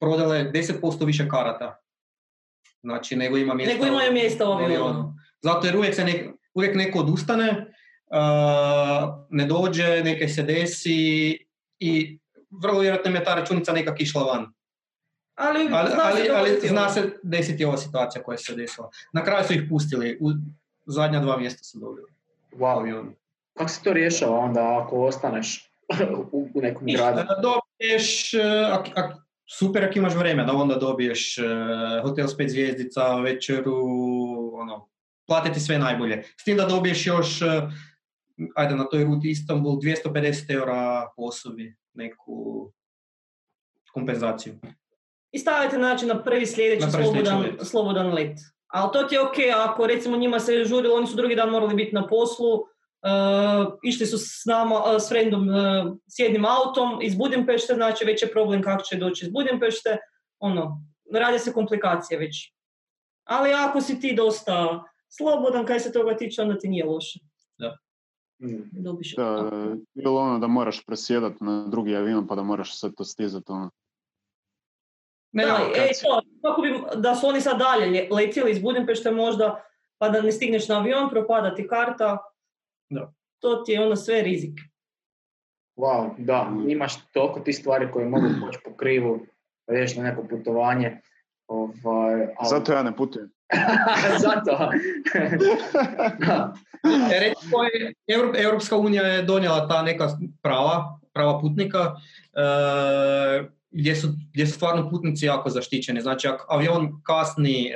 Speaker 2: prodale 10% više karata. Znači, nego ima mjesta.
Speaker 4: Nego imaju mjesta u avionu.
Speaker 2: Zato jer uvijek, se nek, uvijek neko odustane, uh, ne dođe, nekaj se desi i vrlo vjerojatno je ta računica nekak išla van.
Speaker 4: Ali,
Speaker 2: Ali,
Speaker 4: zna
Speaker 2: ali,
Speaker 4: se
Speaker 2: ali zna se desiti ova situacija koja se desila. Na kraju su ih pustili, u zadnja dva mjesta su dobili
Speaker 1: wow. Kako se to rješava onda ako ostaneš u, u nekom gradu?
Speaker 2: Dobiješ, ak, ak, super ako imaš vremena, onda dobiješ e, hotel s pet zvijezdica, večeru, ono, platiti sve najbolje. S tim da dobiješ još, e, ajde na toj ruti Istanbul, 250 eura po osobi, neku kompenzaciju.
Speaker 4: I stavite znači na prvi sljedeći
Speaker 2: Na prvi sljedeći
Speaker 4: slobodan,
Speaker 2: let.
Speaker 4: slobodan let. Ali to ti je ok, ako recimo njima se žurilo, oni su drugi dan morali biti na poslu, uh, išli su s nama, uh, s friendom, uh, s jednim autom iz Budimpešte, znači već je problem kako će doći iz Budimpešte, ono, rade se komplikacije već. Ali ako si ti dosta slobodan, kaj se toga tiče, onda ti nije loše.
Speaker 1: Mm.
Speaker 4: Dobiš
Speaker 3: Da, ili ono da moraš presjedati na drugi avion pa da moraš sve to stizati. Ono.
Speaker 2: Ne,
Speaker 4: da, e, to, kako bi, da su oni sad dalje lje- letjeli iz Budimpešte možda, pa da ne stigneš na avion, propada ti karta,
Speaker 2: Da.
Speaker 4: to ti je onda sve rizik.
Speaker 1: Wow, da, imaš toliko tih stvari koje mogu poći po krivu, ideš na neko putovanje. Ovaj, ali-
Speaker 3: Zato ja ne putujem.
Speaker 1: Zato. Da.
Speaker 2: E, recimo, je- Evro- Europska unija je donijela ta neka prava, prava putnika, e, gdje, su, gdje su stvarno putnici jako zaštićeni. Znači, ako avion kasni e,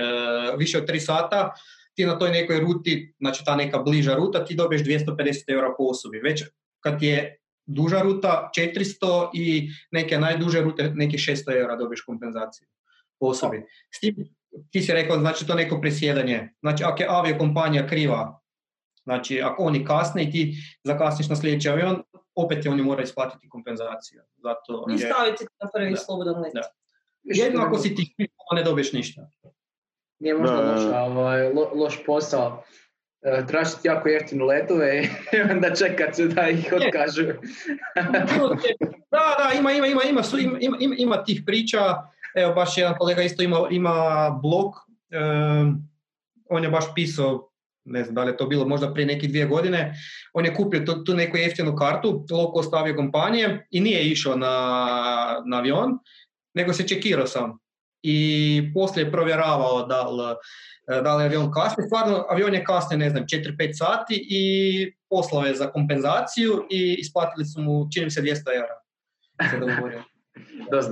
Speaker 2: više od 3 sata, ti na toj nekoj ruti, znači ta neka bliža ruta, ti dobiješ 250 eura po osobi. Već kad je duža ruta 400 i neke najduže rute, nekih 600 eura dobiješ kompenzaciju po osobi. S tim, ti si rekao, znači to neko presjedanje. Znači, ako je aviokompanija kriva, Znači, ako oni kasne i ti zakasniš na sljedeći avion, opet ti oni moraju isplatiti kompenzaciju. Zato
Speaker 4: I
Speaker 2: je,
Speaker 4: staviti na prvi
Speaker 2: Da.
Speaker 4: slobodan let.
Speaker 2: Da. jedino ako si ti kriv, ne dobiješ ništa.
Speaker 1: Nije možda
Speaker 3: Da,
Speaker 1: loš, ovaj, lo- loš posao. E, tražiti jako jeftine letove i onda čekat se da ih otkažu.
Speaker 2: Da, da, ima, ima, ima, ima, su- ima, ima, ima, tih priča. Evo, baš jedan kolega isto ima, ima blog. em, on je baš pisao ne znam da li je to bilo možda prije nekih dvije godine, on je kupio tu, tu neku jeftinu kartu, low cost kompanije i nije išao na, na avion, nego se čekirao sam. I poslije je provjeravao da li, da li avion kasni. Stvarno, avion je kasnije, ne znam, 4-5 sati i poslao je za kompenzaciju i isplatili su mu, čini se, 200 eura.
Speaker 1: Dosta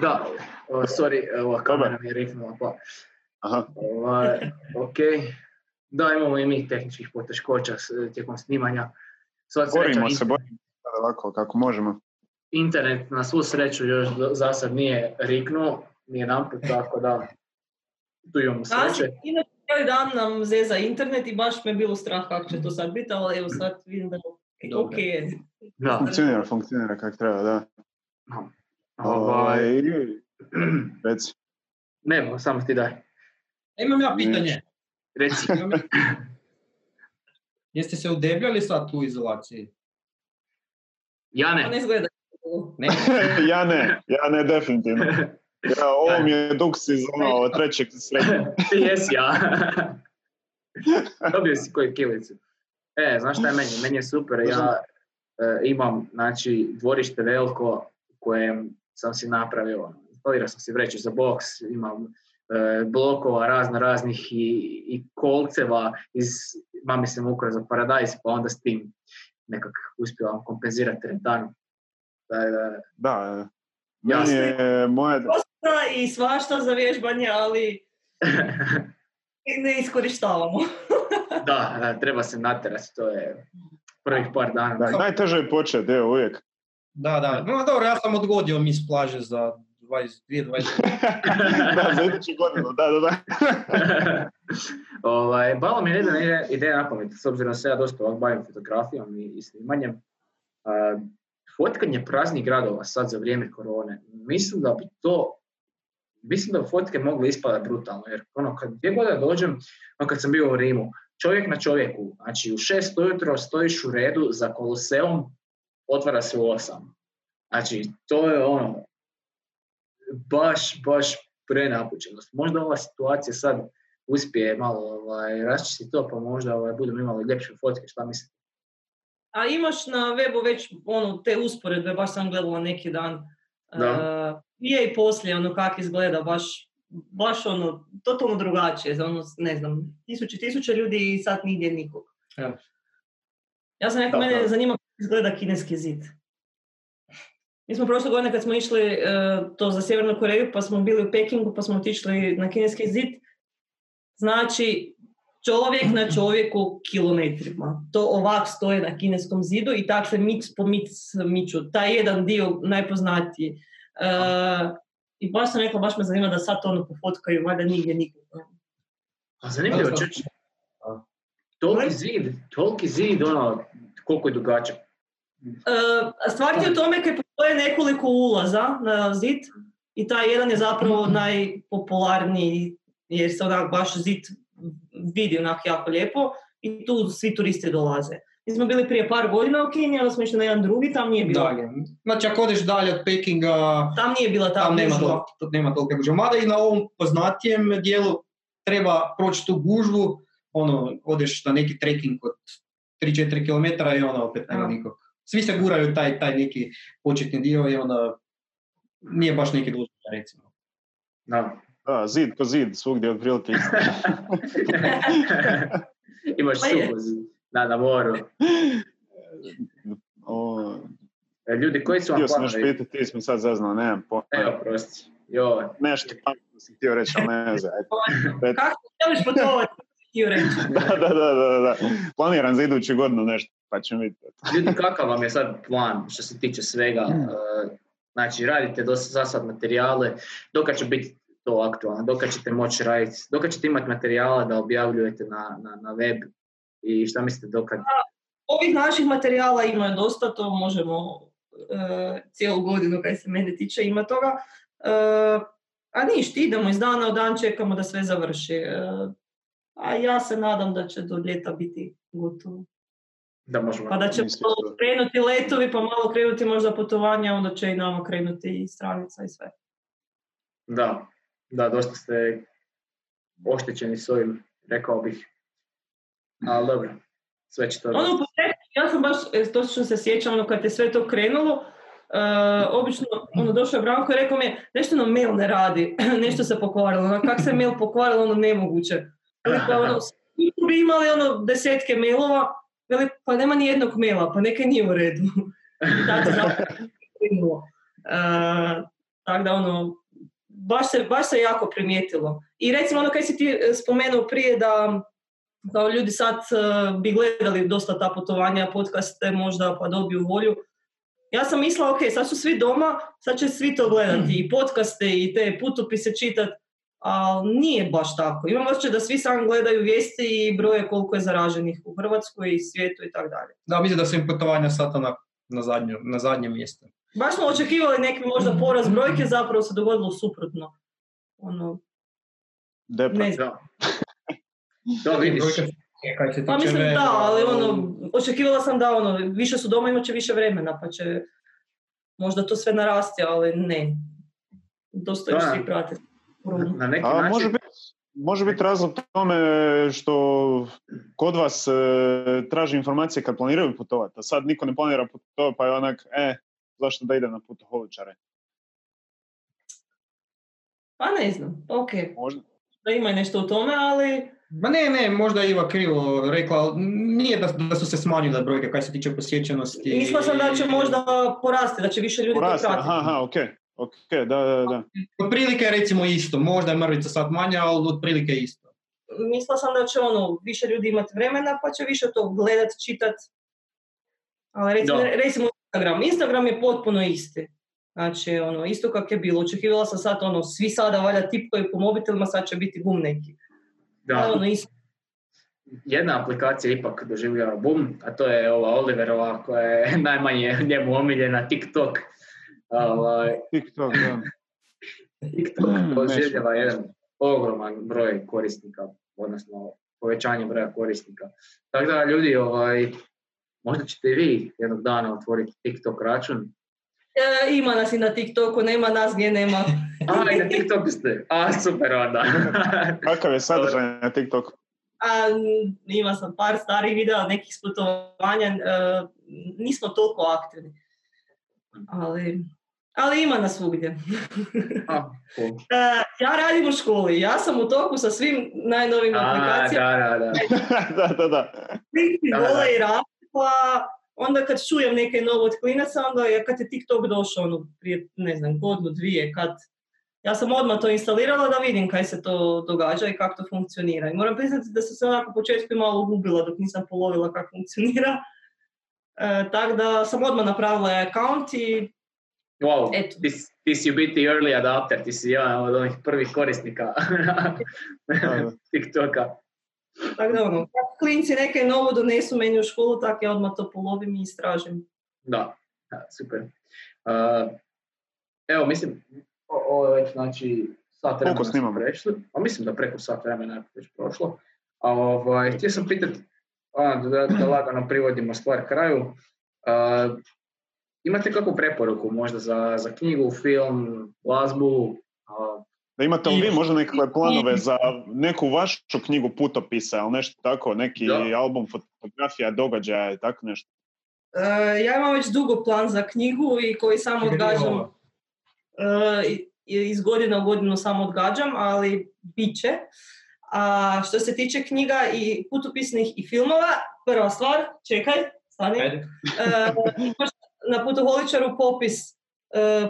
Speaker 1: Da, sorry, ova kamera mi je riknula pa. Aha. Ovaj, ok. Da, imamo i mi tehničkih poteškoća tijekom snimanja.
Speaker 3: borimo se, borimo ovako kako možemo.
Speaker 1: Internet na svu sreću još za sad nije riknuo, nije namput, tako da tu imamo sreće.
Speaker 4: Inače, cijeli dan nam zeza internet i baš me bilo strah kako će to sad biti, ali evo sad vidim da je ok.
Speaker 3: Da. Funkcionira, funkcionira kako treba, da. Ovaj, reci.
Speaker 1: Ne, samo ti daj.
Speaker 2: Imam ja pitanje.
Speaker 1: Reci.
Speaker 2: Jeste se udebljali sad u izolaciji?
Speaker 1: Ja ne.
Speaker 4: Ne
Speaker 3: ja ne, ja ne definitivno. Ja, ovo mi je duks iz ono trećeg srednje.
Speaker 1: Jesi ja. Dobio si koju kilicu. E, znaš šta je meni? Meni je super, ja e, imam znači, dvorište veliko koje sam si napravio. Instalirao sam si vreću za boks, imam e, blokova razno raznih i, i kolceva iz mami sam ukrao za paradajz, pa onda s tim nekak uspijevam kompenzirati teretanu.
Speaker 3: Da, da, da. Ja je moje...
Speaker 4: I svašta za vježbanje, ali ne iskorištavamo.
Speaker 1: da, treba se natjerati, to je prvih par dana. Da,
Speaker 3: najteže je početi, evo uvijek.
Speaker 2: Da, da. No dobro, ja sam odgodio mis plaže za 22, 20.
Speaker 3: da, za iduću godinu, da, da, da.
Speaker 1: ovaj, balo mi je jedna ideja pamet, s obzirom da se ja dosta bavim fotografijom i, i snimanjem. Uh, fotkanje praznih gradova sad za vrijeme korone, mislim da bi to mislim da fotke mogle ispadati brutalno, jer ono, kad gdje god dođem, ono kad sam bio u Rimu, čovjek na čovjeku, znači u šest ujutro stojiš u redu za koloseom, otvara se u osam. Znači, to je ono, baš, baš prenapučenost. Možda ova situacija sad uspije malo ovaj, raščistiti to, pa možda ovaj, budemo imali ljepše fotke, šta mislite?
Speaker 4: A imaš na webu već ono, te usporedbe, baš sam gledala neki dan. Da. Uh, prije i poslije, ono kako izgleda, baš, baš ono, totalno drugačije. Ono, ne znam, tisuće, tisuće ljudi i sad nigdje nikog. Ja, ja sam rekao, mene zanima kako izgleda kineski zid. Mi smo prošle godine kad smo išli uh, to za Sjevernu Koreju, pa smo bili u Pekingu, pa smo otišli na kineski zid. Znači, čovjek na čovjeku kilometrima. To ovak stoje na kineskom zidu i tako se mic po mic miču. Taj jedan dio najpoznatiji. Uh, I baš sam rekla, baš me zanima da sad ono pofotkaju, valjda nigdje nikog.
Speaker 1: A zanimljivo, čuč. Toliki zid, toliki zid, ono, koliko je dugačak.
Speaker 4: Uh, stvar je u tome kad postoje nekoliko ulaza na zid i taj jedan je zapravo najpopularniji jer se onak baš zid vidi onak jako lijepo i tu svi turisti dolaze. Mi smo bili prije par godina u Kini, ali smo išli na jedan drugi, tam nije bilo.
Speaker 2: Dalje. Znači ako odeš dalje od Pekinga...
Speaker 4: Tam nije bila ta
Speaker 2: tam nema, to, nema gužve. Mada i na ovom poznatijem dijelu treba proći tu gužvu, ono, odeš na neki trekking od 3-4 km i ono opet nema nikog. Svi se guraju taj, taj neki početni dio i onda nije baš neki dužba, recimo.
Speaker 1: Da.
Speaker 3: Da, zid ko zid, svugdje od prilike
Speaker 1: Imaš pa suho da, na moru.
Speaker 3: O...
Speaker 1: E, ljudi, koji su vam
Speaker 3: Htio sam još pitati, ti smo sad zaznali, nemam pojma.
Speaker 1: Evo, prosti. Jo.
Speaker 3: Nešto pametno sam htio reći, ali ne znam.
Speaker 4: Kako želiš reći.
Speaker 3: da, da, da, da, da. Planiram za iduću godinu nešto, pa ćemo vidjeti.
Speaker 1: ljudi, kakav vam je sad plan što se tiče svega? Znači, radite do sad materijale, dok će biti to aktualno, dok ćete moći raditi, dok ćete imati materijala da objavljujete na, na, na web i šta mislite dokad?
Speaker 4: Ovih naših materijala ima dosta, to možemo e, cijelu godinu kaj se mene tiče ima toga. E, a ništa, idemo iz dana u dan, čekamo da sve završi. E, a ja se nadam da će do ljeta biti gotovo.
Speaker 1: Da možemo.
Speaker 4: Pa da će krenuti letovi, pa malo krenuti možda putovanja, onda će i nama krenuti i stranica i sve.
Speaker 1: Da, da, dosta ste oštećeni s ovim, rekao bih. Ali dobro, sve će to
Speaker 4: Ono, ja sam baš, e, točno se sjećam, ono, kad je sve to krenulo, e, obično, ono, došao je Branko i rekao mi je, nešto nam mail ne radi, nešto se pokvarilo, ono, kak se mail pokvarilo, ono, nemoguće. Veli, pa, ono, bi imali, ono, desetke mailova, veli, pa nema ni jednog maila, pa neka nije u redu. I tako zapravo. E, tako da, ono, baš se, baš se jako primijetilo. I recimo, ono, kaj si ti e, spomenuo prije da kao ljudi sad e, bi gledali dosta ta putovanja, podcaste možda pa dobiju volju. Ja sam mislila, ok, sad su svi doma, sad će svi to gledati, i podcaste i te putopise čitati, ali nije baš tako. Imam osjećaj da svi samo gledaju vijesti i broje koliko je zaraženih u Hrvatskoj i svijetu i tako dalje.
Speaker 2: Da, mislim da su im putovanja sad onak na, zadnju, na zadnjem mjestu.
Speaker 4: Baš smo očekivali neki možda porast brojke, zapravo se dogodilo suprotno. Ono,
Speaker 3: Depra.
Speaker 4: ne znam.
Speaker 1: Da, da vidiš.
Speaker 2: Kaj se
Speaker 4: Pa mislim da, ali ono, očekivala sam da ono, više su doma, imat će više vremena, pa će možda to sve narasti, ali ne. Dosta još svi prate.
Speaker 1: Na neki
Speaker 3: A
Speaker 1: način,
Speaker 3: može biti može biti razlog tome što kod vas e, traži informacije kad planiraju putovati, a sad niko ne planira putovati, pa je onak, e, zašto da idem na putoholičare?
Speaker 4: Pa ne znam, ok,
Speaker 3: Možda.
Speaker 4: da ima nešto u tome, ali
Speaker 2: Ma ne, ne, možda je Iva krivo rekla, ali nije da, da su se smanjile brojke kaj se tiče posjećenosti.
Speaker 4: mislila sam da će možda porasti, da će više ljudi to
Speaker 3: Porasti, aha, aha, ok, ok, da, da, da.
Speaker 2: Otprilike je recimo isto, možda je mrvica sad manja, ali otprilike isto.
Speaker 4: Mislila sam da će ono, više ljudi imati vremena, pa će više to gledat, čitat. Ali recimo,
Speaker 1: Da.
Speaker 4: recimo Instagram. Instagram je potpuno isti. Znači, ono, isto kak je bilo. Očekivala sam sad, ono, svi sada valjda tipkaju po mobitelima, sad će biti bum neki.
Speaker 1: da.
Speaker 4: Ali ono, isto.
Speaker 1: jedna aplikacija ipak doživljava boom, a to je ova Oliverova koja je najmanje njemu omiljena, TikTok. Ovaj,
Speaker 3: TikTok, da.
Speaker 1: TikTok
Speaker 3: Mm,
Speaker 1: doživljava jedan ogroman broj korisnika, odnosno povećanje broja korisnika. Tako da ljudi, ovaj, možda ćete vi jednog dana otvoriti TikTok račun.
Speaker 4: E, ima nas i na TikToku, nema nas gdje nema.
Speaker 1: A, i na TikToku ste. A, super onda.
Speaker 3: Kakav je sadržaj na TikToku?
Speaker 4: A, ima sam par starih videa, nekih sputovanja, e, nismo toliko aktivni. Ali, ali ima nas svugdje.
Speaker 1: A, cool.
Speaker 4: E, ja radim u školi, ja sam u toku sa svim najnovim aplikacijama,
Speaker 1: da, da, da.
Speaker 3: da, da, da.
Speaker 4: svi
Speaker 1: Da, da.
Speaker 4: i rade, pa onda kad čujem neke novo od klinaca, onda je kad je TikTok došao ono, prije, ne znam, godinu, dvije, kad ja sam odmah to instalirala da vidim kaj se to događa i kako to funkcionira. I moram priznati da sam se onako u početku i malo ugubila dok nisam polovila kako funkcionira. E, tako da sam odmah napravila account i
Speaker 1: Wow,
Speaker 4: Eto.
Speaker 1: ti, ti si u biti early adapter, ti si jedan od onih prvih korisnika. TikToka.
Speaker 4: Tako da ono, klinci neke novo donesu meni u školu, tako ja odmah to polovim i istražim.
Speaker 1: Da, da, super. Uh, evo, mislim, o- ovo je već znači sat vremena smo prešli, a mislim da preko sat vremena je već prošlo. A ovaj, htio sam pitati, da, da lagano privodimo stvar kraju, uh, imate kakvu preporuku možda za, za knjigu, film, glazbu?
Speaker 3: Da imate li vi možda nekakve planove za neku vašu knjigu putopisa ili nešto tako, neki
Speaker 1: Da.
Speaker 3: album fotografija, događaja i tako nešto?
Speaker 4: E, ja imam već dugo plan za knjigu i koji samo odgađam. E, iz godine u godinu samo odgađam, ali bit će. A što se tiče knjiga i putopisnih i filmova, prva stvar, čekaj, stani. E, na putoholičaru popis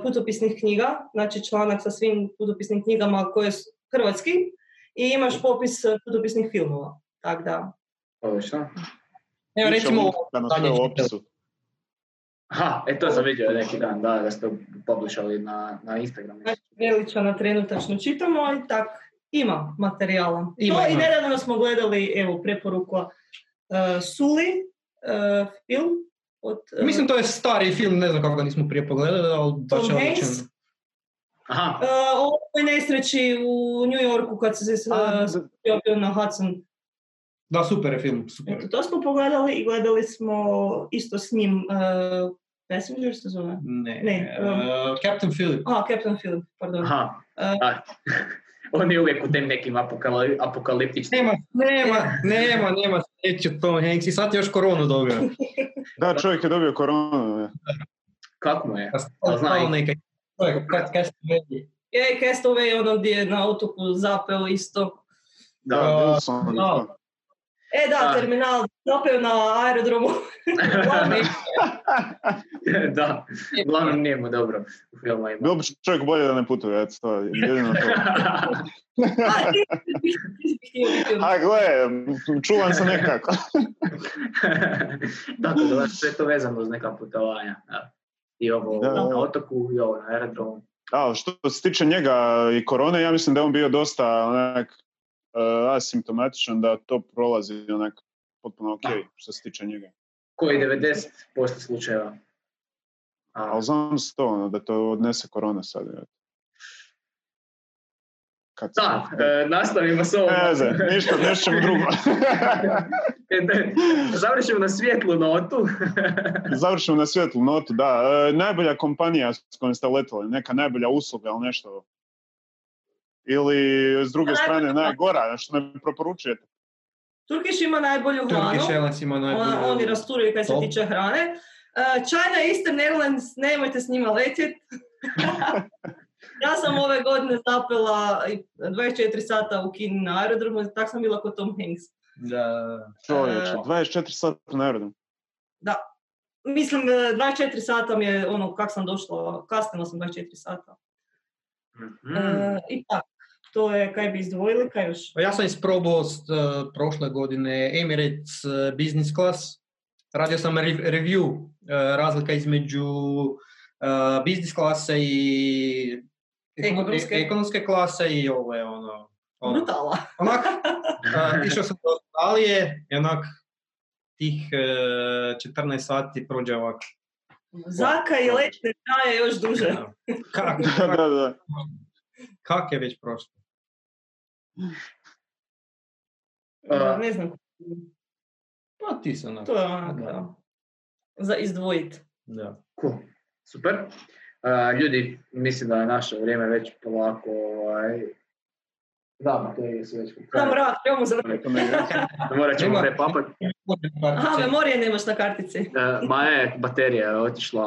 Speaker 4: putopisnih knjiga, znači članak sa svim putopisnim knjigama koje su hrvatski i imaš popis e, putopisnih filmova. Tako da,
Speaker 1: odlično.
Speaker 2: Evo recimo,
Speaker 3: u opisu.
Speaker 1: Aha, e to sam vidio neki dan, da, da ste publishali na, na Instagramu.
Speaker 4: Znači, Veličana trenutačno čitamo i tak ima materijala.
Speaker 2: Ima,
Speaker 4: to i
Speaker 2: ima.
Speaker 4: nedavno smo gledali, evo, preporuka uh, Suli, uh, film od uh,
Speaker 2: mislim to je stari film, ne znam kako ga nismo prije pogledali, ali baš
Speaker 4: Tom
Speaker 2: je
Speaker 4: Hanks?
Speaker 2: odličan.
Speaker 1: Aha,
Speaker 4: uh, o ovoj nesreći u New Yorku kad se uh, bio na Hudson.
Speaker 2: Da, super je film, super.
Speaker 4: Eto, to smo pogledali i gledali smo isto s njim uh, Passenger se zove.
Speaker 2: Ne,
Speaker 4: Ne, um,
Speaker 2: eh, Captain Philip.
Speaker 4: A, Captain Philip, pardon.
Speaker 1: aha.
Speaker 4: Uh,
Speaker 1: On je uvijek u tim nekim apokali, apokaliptičnim.
Speaker 2: Nema, nema, nema, nema sreću Tom Hanks i sad je još koronu dobio.
Speaker 3: Da, čovjek je dobio koronu. ne.
Speaker 1: Kako mu je?
Speaker 2: Pa
Speaker 1: A zna
Speaker 2: znao
Speaker 1: i-.
Speaker 4: Je, Castaway, ono gdje je na otoku zapeo isto.
Speaker 1: Da.
Speaker 3: Da, Wilson,
Speaker 2: da.
Speaker 4: E da,
Speaker 1: Da.
Speaker 4: terminal zapeo na aerodromu.
Speaker 1: Da, uglavnom nije mu dobro u filmu ima.
Speaker 3: Bilo bi čovjek bolje da ne putuje, eto, to je jedino to.
Speaker 4: A,
Speaker 3: A gle, čuvam se nekako.
Speaker 1: Tako da sve to vezano uz neka putovanja. Da. I ovo
Speaker 3: Da, da.
Speaker 1: na otoku i ovo na aerodromu.
Speaker 3: A, što se tiče njega i korone, ja mislim da je on bio dosta onak asimptomatičan, da to prolazi onak potpuno ok, što se tiče njega.
Speaker 1: Koji 90% slučajeva. A,
Speaker 3: Ali znam se to, ono, da to odnese korona sad. Kad
Speaker 1: da, e, nastavimo s ovom.
Speaker 3: Ne ništa, nešto drugo.
Speaker 1: Završimo na svijetlu notu.
Speaker 3: Završimo na svjetlu notu, da. E, najbolja kompanija s kojom ste letali, neka najbolja usluga ili nešto. Ili s druge strane najgora, što ne preporučujete.
Speaker 4: Turkish ima najbolju hranu.
Speaker 2: Ima najbolju...
Speaker 4: oni rasturaju kad se
Speaker 2: Top.
Speaker 4: tiče hrane. Uh, China Eastern Airlines, nemojte s njima letjeti. ja sam ove godine zapela i 24 sata u Kini na aerodromu, tak sam bila kod Tom Hanks.
Speaker 2: Da,
Speaker 3: Čovječe,
Speaker 4: E,
Speaker 3: 24 sata na aerodromu.
Speaker 4: Mislim, eh, 24 sata mi je ono kak sam došla, kasnila sam 24 sata.
Speaker 1: Mhm.
Speaker 4: Eh, I tako, to je kaj bi izdvojili, kaj još?
Speaker 2: Pa Ja sam isprobao s, uh, prošle godine Emirates uh, Business Class. Radio sam re- review, uh, razlika između uh, business klase i
Speaker 4: Ekonomske.
Speaker 2: e- ekonomske klase i ove ono, ono
Speaker 4: Brutala.
Speaker 2: onak, uh, išao sam do Australije i onak tih uh, 14 sati prođe ovako.
Speaker 4: Zaka i letne traje još duže.
Speaker 2: Kak,
Speaker 3: da, da, da.
Speaker 2: kak je već prošlo?
Speaker 1: A,
Speaker 4: ne znam,
Speaker 2: Pa ti se onak.
Speaker 4: to je onak,
Speaker 2: Da.
Speaker 4: da. za izdvojiti.
Speaker 2: Da.
Speaker 1: Cool. Super. A, ljudi, mislim da je naše vrijeme već polako ovaj, da, baterije su već po
Speaker 4: Da,
Speaker 1: kraju.
Speaker 4: mrak, trebamo završiti.
Speaker 3: To ne ide.
Speaker 1: Morat ćemo prepapat.
Speaker 4: Aha, memorije nemaš na kartici.
Speaker 1: E, ma je, baterija je otišla.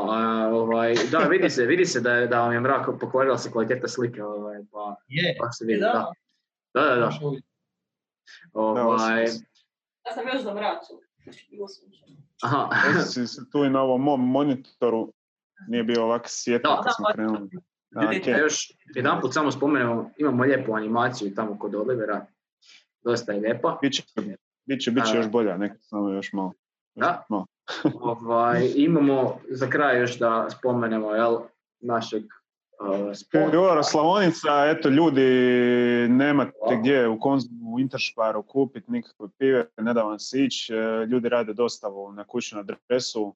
Speaker 1: ovaj, da, vidi se, vidi se da, je, da vam je mrak pokvarila se kvaliteta slike. Ovaj, pa,
Speaker 2: Je.
Speaker 1: pa se vidi,
Speaker 4: Da.
Speaker 1: da. Da, da, da. Ovaj,
Speaker 4: Ja sam još za sunčano.
Speaker 1: aha.
Speaker 3: Si tu i na ovom mom monitoru nije bio ovako
Speaker 1: Da,
Speaker 3: kad smo
Speaker 4: da,
Speaker 3: krenuli.
Speaker 1: Da još jedan put samo spomenemo, imamo lijepu animaciju tamo kod Olivera. Dosta je lijepa.
Speaker 3: Biće, biće, biće još bolja, neka samo još malo.
Speaker 1: Da.
Speaker 3: malo.
Speaker 1: Ovaj, imamo za kraj još da spomenemo jel, našeg uh.
Speaker 3: Pivovara Slavonica, eto ljudi, nemate gdje u konzumu, u Interšparu kupiti nikakve pive, ne da vam se ići, e, ljudi rade dostavu na kućnu adresu.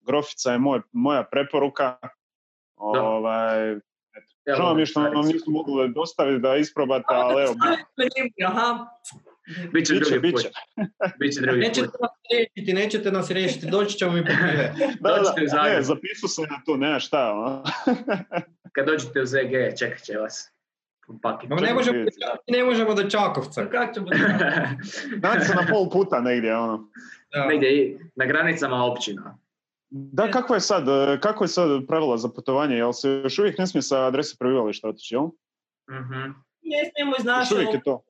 Speaker 3: Grofica je moj, moja preporuka. Ovaj, žao mi je što
Speaker 1: Carica.
Speaker 3: nismo mogli dostaviti da isprobate, ali evo,
Speaker 4: Aha.
Speaker 1: Biće
Speaker 3: biće,
Speaker 1: drugi
Speaker 3: biće.
Speaker 1: put. Biće drugi
Speaker 2: Nećete
Speaker 1: put.
Speaker 2: nas riješiti, nećete nas riješiti, doći ćemo mi po pive.
Speaker 3: Da,
Speaker 1: Dođite
Speaker 3: da,
Speaker 1: Zagreb.
Speaker 3: ne, zapisao sam na to, nema šta. ono.
Speaker 1: Kad dođete u ZG, čekat će vas. Paket.
Speaker 2: No, ne, možemo, ne možemo do Čakovca.
Speaker 4: Kako će biti?
Speaker 3: Naći se na pol puta negdje, ono.
Speaker 2: Da.
Speaker 1: Negdje i na granicama općina.
Speaker 3: Da, kako je sad, kako je sad pravila za putovanje? Jel se još uvijek ne smije sa adrese prebivališta otići, jel?
Speaker 1: Mhm.
Speaker 4: Ne smijemo iz naše
Speaker 3: uvijek je to.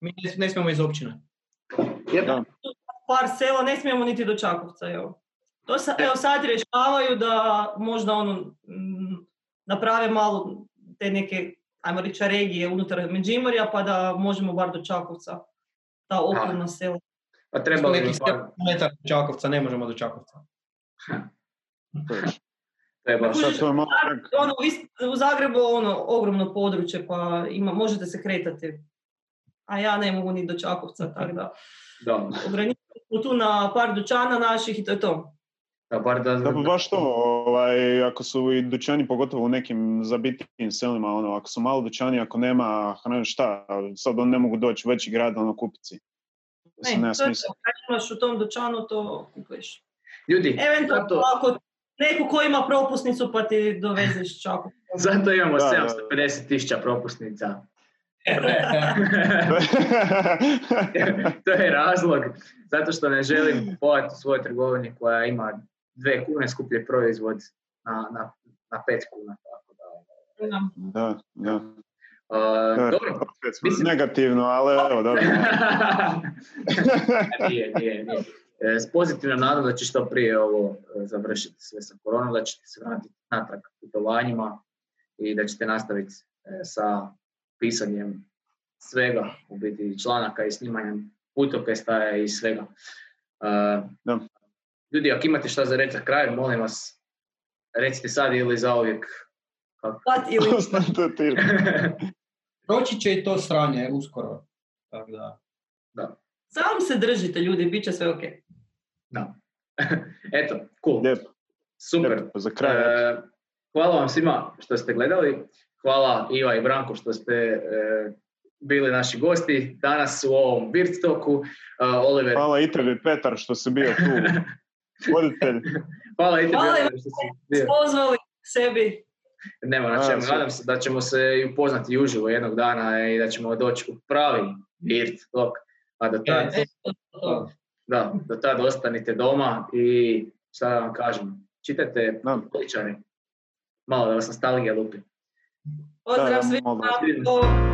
Speaker 2: Mi ne, ne smijemo iz općine.
Speaker 3: Da.
Speaker 4: par sela, ne smijemo niti do Čakovca. Evo, to sa, evo sad rješavaju da možda ono, mm, naprave malo te neke, ajmo reći, regije unutar Međimurja, pa da možemo bar do Čakovca, ta okolna sela.
Speaker 1: Pa
Speaker 2: Smo
Speaker 1: treba
Speaker 2: nekih
Speaker 1: li
Speaker 2: 7 km do Čakovca, ne možemo do Čakovca.
Speaker 3: To je.
Speaker 1: treba.
Speaker 3: Sad to je malo
Speaker 4: Ono, vi ste u Zagrebu ono ogromno područje, pa ima, možete se kretati. A ja ne mogu ni do Čakovca, tako da
Speaker 1: Da,
Speaker 4: ograničimo smo tu na par dućana naših i to je to.
Speaker 1: da, bar da,
Speaker 3: Da, pa baš to, ovaj, ako su i dućani, pogotovo u nekim zabitijim selima, ono, ako su malo dućani, ako nema hrane, šta, sad oni ne mogu doći u veći grad, ono, kupiti si. Mislim,
Speaker 4: Ne,
Speaker 3: nema
Speaker 4: to
Speaker 3: smisla.
Speaker 4: Kad imaš u tom dućanu, to kupuješ.
Speaker 1: Ljudi,
Speaker 4: Eventualno
Speaker 1: zato-
Speaker 4: ako neko ko ima propusnicu pa ti dovezeš čakovca
Speaker 1: Zato imamo
Speaker 3: Da, da.
Speaker 1: 750 tisuća propusnica. to je razlog, zato što ne želim kupovati u svojoj trgovini koja ima dve kune skuplji proizvod na, na, na pet kuna. Tako da.
Speaker 4: Da.
Speaker 3: da, da.
Speaker 1: Uh, dobro. Mislim-
Speaker 3: Negativno, ali evo, dobro.
Speaker 1: nije, nije, nije. E, S pozitivnom nadom da će što prije ovo e, završiti sve sa koronom, da ćete se vratiti natrag putovanjima i da ćete nastaviti e, sa pisanjem svega, u biti članaka i snimanjem putokesta i svega.
Speaker 3: Da.
Speaker 1: Ljudi, ako imate šta za reći za kraj, molim vas, recite sad ili zauvijek.
Speaker 4: Pat ili.
Speaker 2: Proći će i to sranje uskoro. Tako da.
Speaker 4: Samo se držite ljudi, bit će sve ok.
Speaker 1: Da. Eto, cool.
Speaker 3: Lijepo,
Speaker 1: Super.
Speaker 3: lijepo, za kraj.
Speaker 1: E, hvala vam svima što ste gledali. Hvala Iva i Branko što ste e, bili naši gosti danas u ovom Birdstoku. E, Oliver,
Speaker 3: Hvala i tebi, Petar, što si bio tu. Voditelj.
Speaker 1: hvala i tebi
Speaker 4: Hvala
Speaker 1: Oliver, što si bio.
Speaker 4: Pozvali sebi.
Speaker 1: Nema na čemu. Nadam se da ćemo se i upoznati i uživo jednog dana i da ćemo doći u pravi Birdstock. A do tad,
Speaker 2: E,
Speaker 4: to.
Speaker 1: da, do tad ostanite doma i šta da vam kažem, čitajte
Speaker 3: Da.
Speaker 1: političari. Malo da vas nostalgija lupi.
Speaker 4: Pozdrav svima.